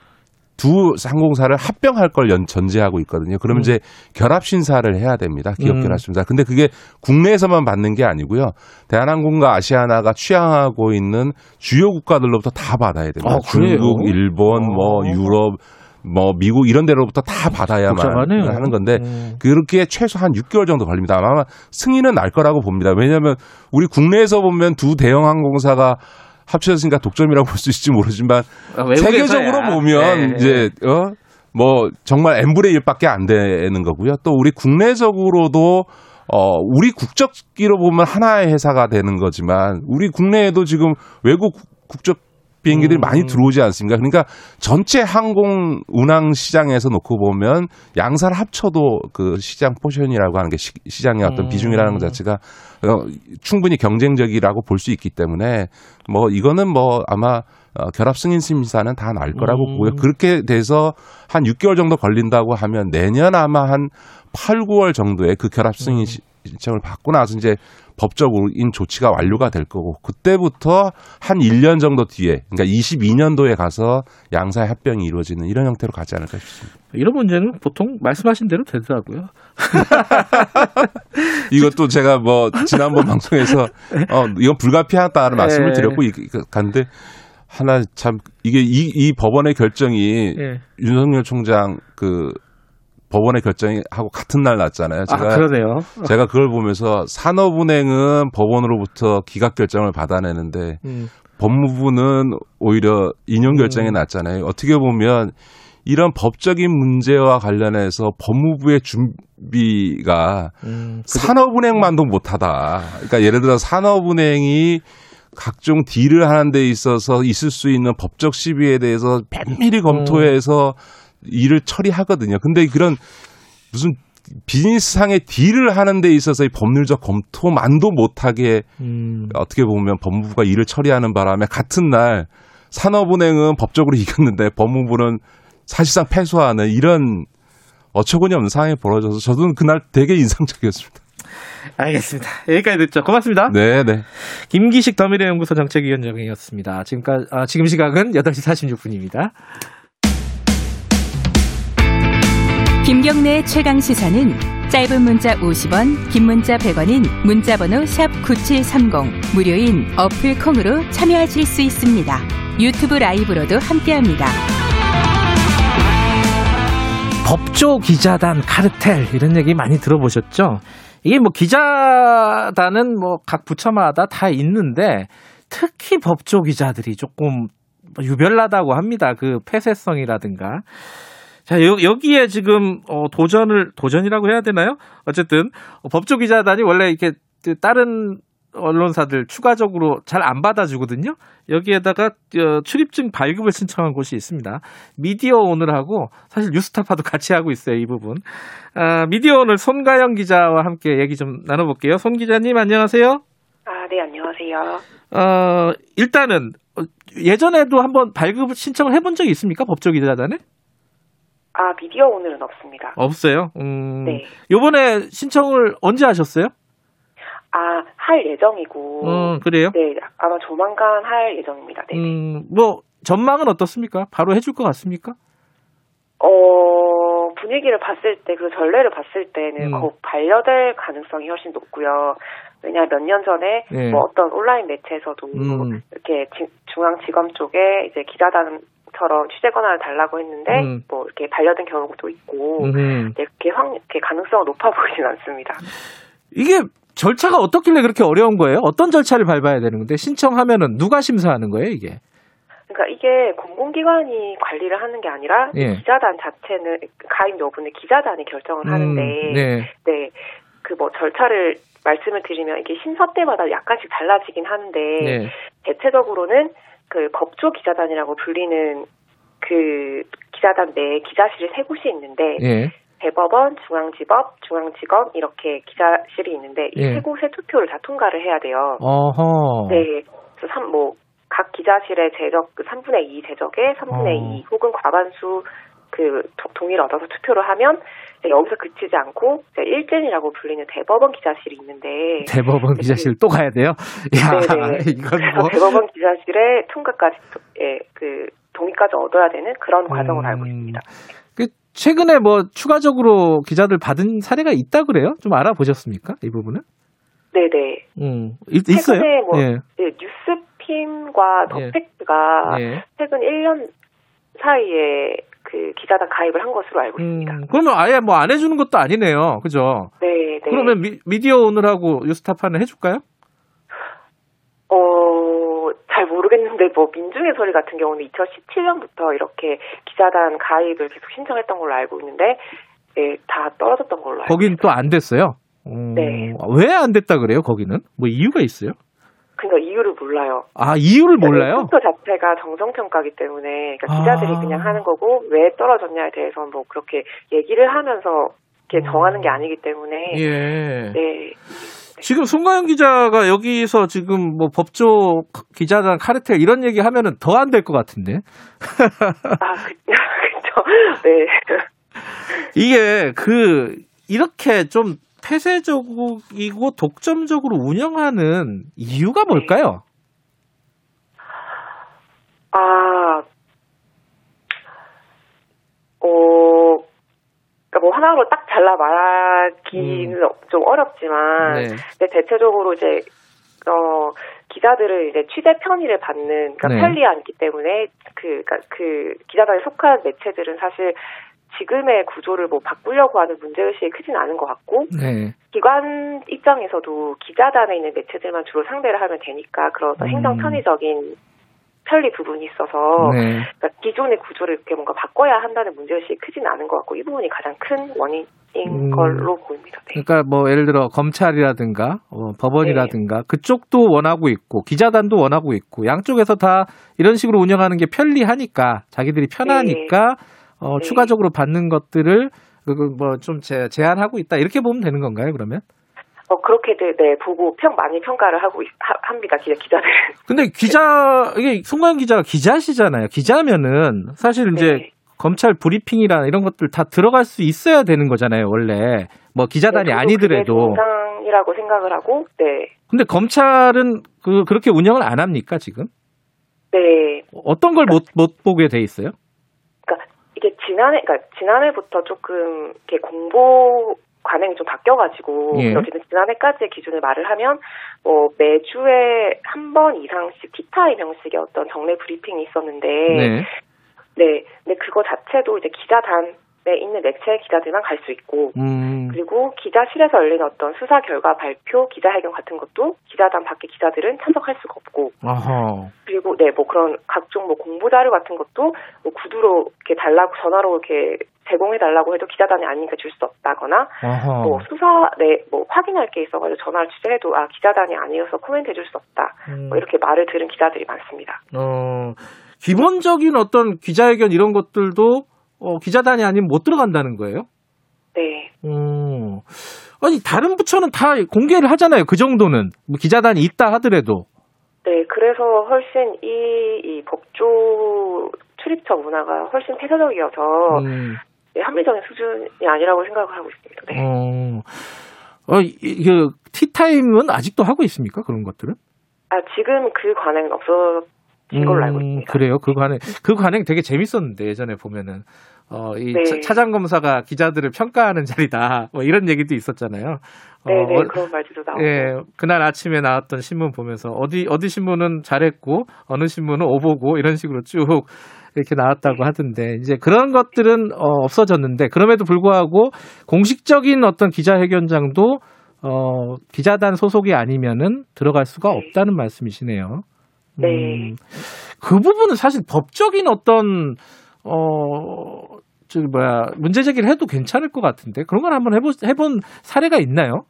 두 항공사를 합병할 걸 연- 전제하고 있거든요. 그러면 음. 이제 결합 신사를 해야 됩니다. 기업 음. 결합 신사. 근데 그게 국내에서만 받는 게 아니고요. 대한항공과 아시아나가 취향하고 있는 주요 국가들로부터 다 받아야 됩니다. 아? 중국, 일본, 뭐 아. 유럽, 뭐 미국 이런 데로부터 다 받아야만 복잡하네요. 하는 건데 음. 그렇게 최소 한 6개월 정도 걸립니다. 아마 승인은 날 거라고 봅니다. 왜냐하면 우리 국내에서 보면 두 대형 항공사가 합쳐졌으니까 독점이라고 볼 수 있을지 모르지만 아. 세계적으로 보면 네. 이제 어? 뭐 정말 n분의 1밖에 안 되는 거고요. 또 우리 국내적으로도 어 우리 국적기로 보면 하나의 회사가 되는 거지만 우리 국내에도 지금 외국 국적 비행기들이 음. 많이 들어오지 않습니까? 그러니까 전체 항공 운항 시장에서 놓고 보면 양사를 합쳐도 그 시장 portion이라고 하는 게 시, 장의 어떤 음. 비중이라는 것 자체가 어, 충분히 경쟁적이라고 볼 수 있기 때문에 뭐 이거는 뭐 아마 어, 결합 승인 심사는 다 날 거라고 음. 보고요. 그렇게 돼서 한 6개월 정도 걸린다고 하면 내년 아마 한 8, 9월 정도에 그 결합 승인 시- 신청을 받고 나서 이제 법적인 조치가 완료가 될 거고 그때부터 한 1년 정도 뒤에 그러니까 22년도에 가서 양사의 합병이 이루어지는 이런 형태로 가지 않을까 싶습니다. 이런 문제는 보통 말씀하신 대로 되더라고요. [laughs] 이것도 제가 뭐 지난번 방송에서 어 이건 불가피하다는 말씀을 예. 드렸고 이- 이- 간데 하나 참 이게 이, 이 법원의 결정이 예. 윤석열 총장 그 법원의 결정이 하고 같은 날 났잖아요. 아, 그러네요. 제가 그걸 보면서 산업은행은 법원으로부터 기각 결정을 받아내는데 음. 법무부는 오히려 인용 결정이 났잖아요. 어떻게 보면 이런 법적인 문제와 관련해서 법무부의 준비가 음, 산업은행만도 못하다. 그러니까 예를 들어 산업은행이 각종 딜을 하는 데 있어서 있을 수 있는 법적 시비에 대해서 면밀히 검토해서 일을 처리하거든요. 근데 그런 무슨 비즈니스상의 딜을 하는 데 있어서 이 법률적 검토만도 못하게 음. 어떻게 보면 법무부가 일을 처리하는 바람에 같은 날 산업은행은 법적으로 [laughs] 이겼는데 법무부는 사실상 패소하는 이런 어처구니 없는 상황이 벌어져서 저도 그날 되게 인상적이었습니다. 알겠습니다. 여기까지 듣죠. 고맙습니다. 네, 네. 김기식 더미래 연구소 정책위원장이었습니다. 지금까지 아, 지금 시각은 8시 46분입니다. 김경래의 최강 시사는 짧은 문자 50원, 긴 문자 100원인 문자번호 샵 9730 무료인 어플 콩으로 참여하실 수 있습니다. 유튜브 라이브로도 함께합니다. 법조 기자단 카르텔 이런 얘기 많이 들어보셨죠? 이게 뭐 기자단은 뭐 각 부처마다 다 있는데 특히 법조 기자들이 조금 유별나다고 합니다. 그 폐쇄성이라든가. 자, 여, 여기에 지금 어, 도전을 도전이라고 해야 되나요? 어쨌든 어, 법조 기자단이 원래 이렇게 그 다른 언론사들 추가적으로 잘 안 받아주거든요. 여기에다가 어, 출입증 발급을 신청한 곳이 있습니다. 미디어 오늘하고 사실 뉴스타파도 같이 하고 있어요. 이 부분. 아, 미디어 오늘 손가영 기자와 함께 얘기 좀 나눠볼게요. 손 기자님 안녕하세요. 아, 네, 안녕하세요. 어, 일단은 어, 예전에도 한번 발급 신청을 해본 적이 있습니까? 법조 기자단에? 아, 미디어 오늘은 없습니다. 없어요. 음, 네. 요번에 신청을 언제 하셨어요? 아, 할 예정이고. 음, 그래요? 네, 아마 조만간 할 예정입니다. 네. 음, 뭐 전망은 어떻습니까? 바로 해줄 것 같습니까? 어, 분위기를 봤을 때, 그 전례를 봤을 때는 음. 곧 반려될 가능성이 훨씬 높고요. 왜냐 몇 년 전에 네. 뭐 어떤 온라인 매체에서도 음. 이렇게 지- 중앙지검 쪽에 이제 기자단 처럼 취재 권한을 달라고 했는데 음. 뭐 이렇게 반려된 경우도 있고 음. 그게 확 이렇게 가능성은 높아 보이진 않습니다. 이게 절차가 어떻길래 그렇게 어려운 거예요? 어떤 절차를 밟아야 되는 건데 신청하면은 누가 심사하는 거예요, 이게? 그러니까 이게 공공기관이 관리를 하는 게 아니라 예. 기자단 자체는 가입 여부는 기자단이 결정을 하는데 음, 네. 네. 그 뭐 절차를 말씀을 드리면 이게 심사 때마다 약간씩 달라지긴 하는데 네. 대체적으로는 그 법조 기자단이라고 불리는 그 기자단 내에 기자실이 세 곳이 있는데 예. 대법원, 중앙지법, 중앙지검 이렇게 기자실이 있는데 이 예. 세 곳의 투표를 다 통과를 해야 돼요. 어허. 네. 그래서 삼, 뭐, 각 기자실의 제적, 그 3분의 2 제적에 3분의 어. 2 혹은 과반수 그 도- 동의를 얻어서 투표를 하면 여기서 그치지 않고 일진이라고 불리는 대법원 기자실이 있는데 대법원 기자실 또 가야 돼요? 야, 네네. 이건 그래서 뭐. 대법원 기자실의 통과까지 예, 그 동의까지 얻어야 되는 그런 과정을 음. 알고 있습니다. 그 최근에 뭐 추가적으로 기자들 받은 사례가 있다 그래요? 좀 알아보셨습니까? 이 부분은? 네네. 음, 있, 있어요? 뭐 예. 예, 뉴스핌과 예. 더팩트가 예. 최근 1년 사이에 그 기자단 가입을 한 것으로 알고 있습니다. 음, 그러면 아예 뭐 안 해주는 것도 아니네요. 그죠? 네, 네. 그러면 미, 미디어 오늘하고 뉴스타파는 해줄까요? 어, 잘 모르겠는데, 뭐, 민중의 소리 같은 경우는 2017년부터 이렇게 기자단 가입을 계속 신청했던 걸로 알고 있는데, 예, 다 떨어졌던 걸로 알고 거긴 또 안 됐어요. 음, 네. 왜 안 됐다 그래요? 거기는 뭐 이유가 있어요? 그러니까 이유를 몰라요. 아 이유를 몰라요? 또 자체가 정성평가기 때문에, 그러니까 아. 기자들이 그냥 하는 거고, 왜 떨어졌냐에 대해서 뭐, 그렇게 얘기를 하면서, 이렇게 정하는 게 아니기 때문에, 음. 예. 네. 지금 송가영 기자가 여기서 지금 뭐 법조 기자단 카르텔 이런 얘기 하면은 더 안 될 것 같은데. 아, [laughs] 그, 그죠. 네. 이게 그 이렇게 좀 폐쇄적이고 독점적으로 운영하는 이유가 뭘까요? 아, 어, 그러니까 뭐 하나로 딱 잘라 말하기는 좀 어렵지만, 네. 근데 대체적으로 이제 어 기자들은 이제 취재 편의를 받는 그러니까 네. 편리함이기 때문에 그 그러니까 그 기자단에 속한 매체들은 사실 지금의 구조를 뭐 바꾸려고 하는 문제 의식이 크진 않은 것 같고 네. 기관 입장에서도 기자단에 있는 매체들만 주로 상대를 하면 되니까 그런 어떤 행정 편의적인 편리 부분이 있어서 네. 그러니까 기존의 구조를 이렇게 뭔가 바꿔야 한다는 문제의식이 크진 않은 것 같고 이 부분이 가장 큰 원인 인 음. 걸로 보입니다. 네. 그러니까 뭐 예를 들어 검찰이라든가 어, 법원이라든가 그쪽도 원하고 있고 기자단도 원하고 있고 양쪽에서 다 이런 식으로 운영하는 게 편리하니까 자기들이 편하니까 어, 네. 추가적으로 받는 것들을 뭐좀 제한하고 있다 이렇게 보면 되는 건가요 그러면? 어, 그렇게들, 네, 보고 평, 많이 평가를 하고 있, 하, 합니다, 기자, 기자들은. [laughs] 근데 기자 이게 송관 기자가 기자시잖아요. 기자면은 사실 이제 네. 검찰 브리핑이나 이런 것들 다 들어갈 수 있어야 되는 거잖아요. 원래 뭐 기자단이 네, 아니더라도. 정상이라고 생각을 하고, 네. 근데 검찰은 그 그렇게 운영을 안 합니까 지금? 네. 어떤 걸 못못 보게 돼 있어요? 이게 지난해, 그러니까 지난해부터 조금 이렇게 공보 관행이 좀 바뀌어가지고, 예. 어쨌든 지난해까지의 기준을 말을 하면, 뭐, 매주에 한 번 이상씩 티타임 형식의 어떤 정례 브리핑이 있었는데, 네. 네. 근데 그거 자체도 이제 기자단 에 있는 매체 기자들만 갈 수 있고, 음. 그리고 기자실에서 열리는 어떤 수사 결과 발표, 기자회견 같은 것도 기자단 밖의 기자들은 참석할 수가 없고, 어허. 그리고 네, 뭐 그런 각종 뭐 공보 자료 같은 것도 뭐 구두로 이렇게 달라고 전화로 이렇게 제공해 달라고 해도 기자단이 아니니까 줄 수 없다거나, 어허. 뭐 수사 네뭐 확인할 게 있어가지고 전화를 취재해도 아 기자단이 아니어서 코멘트 해줄 수 없다, 음. 뭐 이렇게 말을 들은 기자들이 많습니다. 어, 기본적인 어떤 기자회견 이런 것들도 어, 기자단이 아니면 못 들어간다는 거예요? 네. 음. 아니 다른 부처는 다 공개를 하잖아요. 그 정도는 뭐 기자단이 있다 하더라도. 네, 그래서 훨씬 이, 이 법조 출입처 문화가 훨씬 폐쇄적이어서 음. 네, 합리적인 수준이 아니라고 생각을 하고 있습니다. 네. 어, 어, 이- 그 티타임은 아직도 하고 있습니까? 그런 것들은? 아, 지금 그 관행은 없어진 걸로 알고 음, 있습니다. 그래요. 그 관행 그 관행 되게 재밌었는데 예전에 보면은 어, 이 네. 차- 차장 검사가 기자들을 평가하는 자리다. 뭐 이런 얘기도 있었잖아요. 어, 네, 네, 어, 그런 말들도 나오고. 예, 그날 아침에 나왔던 신문 보면서 어디 어디 신문은 잘했고 어느 신문은 오보고 이런 식으로 쭉 이렇게 나왔다고 하던데 이제 그런 것들은 어, 없어졌는데 그럼에도 불구하고 공식적인 어떤 기자회견장도 어, 기자단 소속이 아니면은 들어갈 수가 없다는 말씀이시네요. 네. 음, 그 부분은 사실 법적인 어떤 어, 저기 뭐야 문제 제기를 해도 괜찮을 것 같은데 그런 걸 한번 해보 해본 사례가 있나요?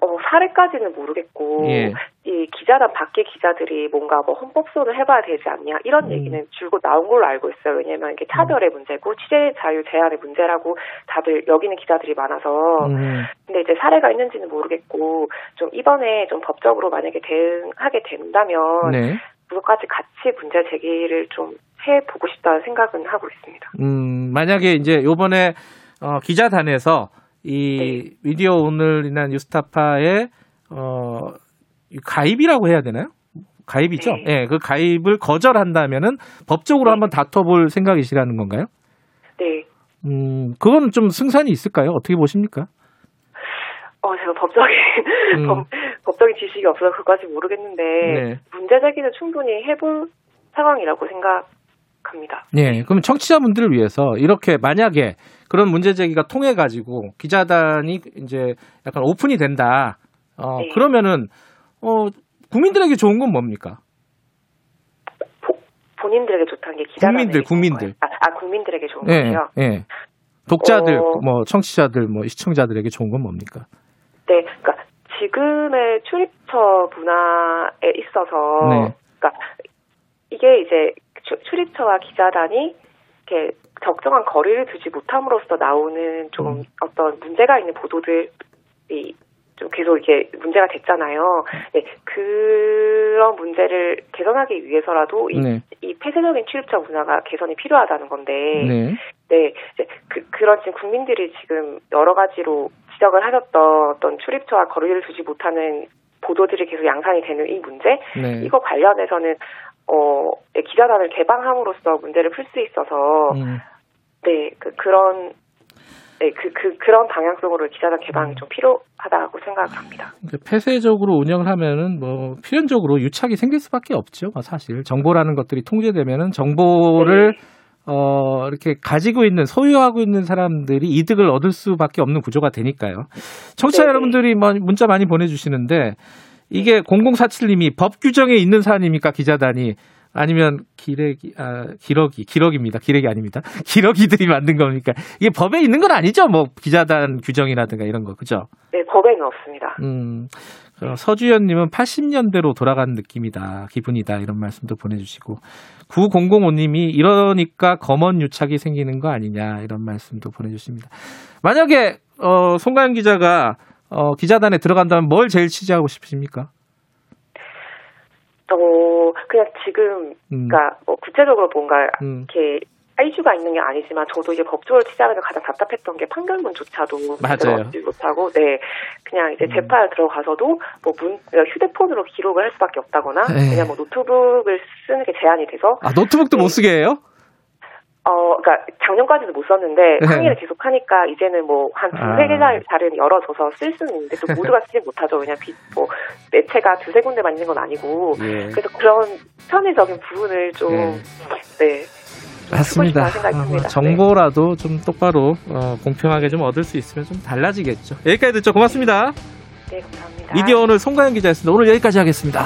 어, 사례까지는 모르겠고, 예. 이 기자단 밖의 기자들이 뭔가 뭐 헌법소를 해봐야 되지 않냐, 이런 음. 얘기는 줄곧 나온 걸로 알고 있어요. 왜냐면 이게 차별의 문제고, 취재 자유 제한의 문제라고 다들 여기는 기자들이 많아서. 음. 근데 이제 사례가 있는지는 모르겠고, 좀 이번에 좀 법적으로 만약에 대응하게 된다면, 네. 그것까지 같이 문제 제기를 좀 해 보고 싶다는 생각은 하고 있습니다. 음, 만약에 이제 요번에 어, 기자단에서 이 미디어 오늘이나 뉴스타파의 어, 이 가입이라고 해야 되나요? 가입이죠. 예, 그 가입을 거절한다면은 법적으로 한번 다퉈볼 생각이시라는 건가요? 네. 음, 그건 좀 승산이 있을까요? 어떻게 보십니까? 어, 제가 법적인, 음. [laughs] 법, 법적인 지식이 없어서 그것까지 모르겠는데, 네. 문제 제기는 충분히 해볼 상황이라고 생각 합니다. 예, 그럼 청취자분들을 위해서 이렇게 만약에 그런 문제 제기가 통해 가지고 기자단이 이제 약간 오픈이 된다. 어, 네. 그러면은 어, 국민들에게 좋은 건 뭡니까? 본인들에게 좋다는 게 기자단에게 국민들, 국민들. 아, 아, 국민들에게 좋은 예, 거요? 예. 독자들, 어. 뭐 청취자들, 뭐 시청자들에게 좋은 건 뭡니까? 네, 그러니까 지금의 출입처 문화에 있어서, 네. 그러니까 이게 이제 추- 출입처와 기자단이 이렇게 적정한 거리를 두지 못함으로써 나오는 좀 음. 어떤 문제가 있는 보도들이 좀 계속 이렇게 문제가 됐잖아요. 네, 그런 문제를 개선하기 위해서라도 이, 네. 이 폐쇄적인 출입처 문화가 개선이 필요하다는 건데, 네. 네, 이제 그, 그런 지금 국민들이 지금 여러 가지로 지적을 하셨던 어떤 출입처와 거리를 두지 못하는 보도들이 계속 양산이 되는 이 문제 네. 이거 관련해서는 어 네, 기자단을 개방함으로써 문제를 풀 수 있어서 음. 네 그 그런 네 그 그 그런 방향성으로 기자단 음. 개방이 좀 필요하다고 생각합니다. 폐쇄적으로 운영을 하면은 뭐 필연적으로 유착이 생길 수밖에 없죠. 뭐 사실 정보라는 것들이 통제되면은 정보를 어 이렇게 가지고 있는 소유하고 있는 사람들이 이득을 얻을 수밖에 없는 구조가 되니까요. 청취자 네네. 여러분들이 뭐 문자 많이 보내주시는데 이게 0047님이 법 규정에 있는 사안입니까 기자단이? 아니면 기레기 아 기러기 기러기입니다. 기레기 아닙니다. [laughs] 기러기들이 만든 겁니까? 이게 법에 있는 건 아니죠 뭐 기자단 규정이라든가 이런 거. 그죠? 네 법에는 없습니다. 음, 어, 서주연님은 80년대로 돌아간 느낌이다, 기분이다, 이런 말씀도 보내주시고, 9005님이 이러니까 검언 유착이 생기는 거 아니냐, 이런 말씀도 보내주십니다. 만약에, 어, 송가연 기자가, 어, 기자단에 들어간다면 뭘 제일 취재하고 싶으십니까? 어 그냥 지금 음. 그러니까 뭐 구체적으로 뭔가 음. 이렇게 이슈가 있는 게 아니지만 저도 이제 법조를 취재하면서 가장 답답했던 게 판결문조차도 맞아요. 얻지 못하고 네 그냥 이제 재판에 들어가서도 뭐 문, 그러니까 휴대폰으로 기록을 할 수밖에 없다거나 에이. 그냥 뭐 노트북을 쓰는 게 제한이 돼서 아, 노트북도 못 쓰게 해요? 어 그러니까 작년까지도 못 썼는데 네. 항의를 계속 하니까 이제는 뭐한 아. 두세 개나 다른 열어줘서 쓸 수는 있는데 또 모두가 쓰지 못하죠. 왜냐 비, 뭐 매체가 두세 군데만 있는 건 아니고 예. 그래서 그런 편의적인 부분을 좀 네. 맞습니다. 어, 듭니다. 정보라도 좀 똑바로, 어, 공평하게 좀 얻을 수 있으면 좀 달라지겠죠. 여기까지 듣죠. 고맙습니다. 네, 감사합니다. 미디어 오늘 송가연 기자였습니다. 오늘 여기까지 하겠습니다.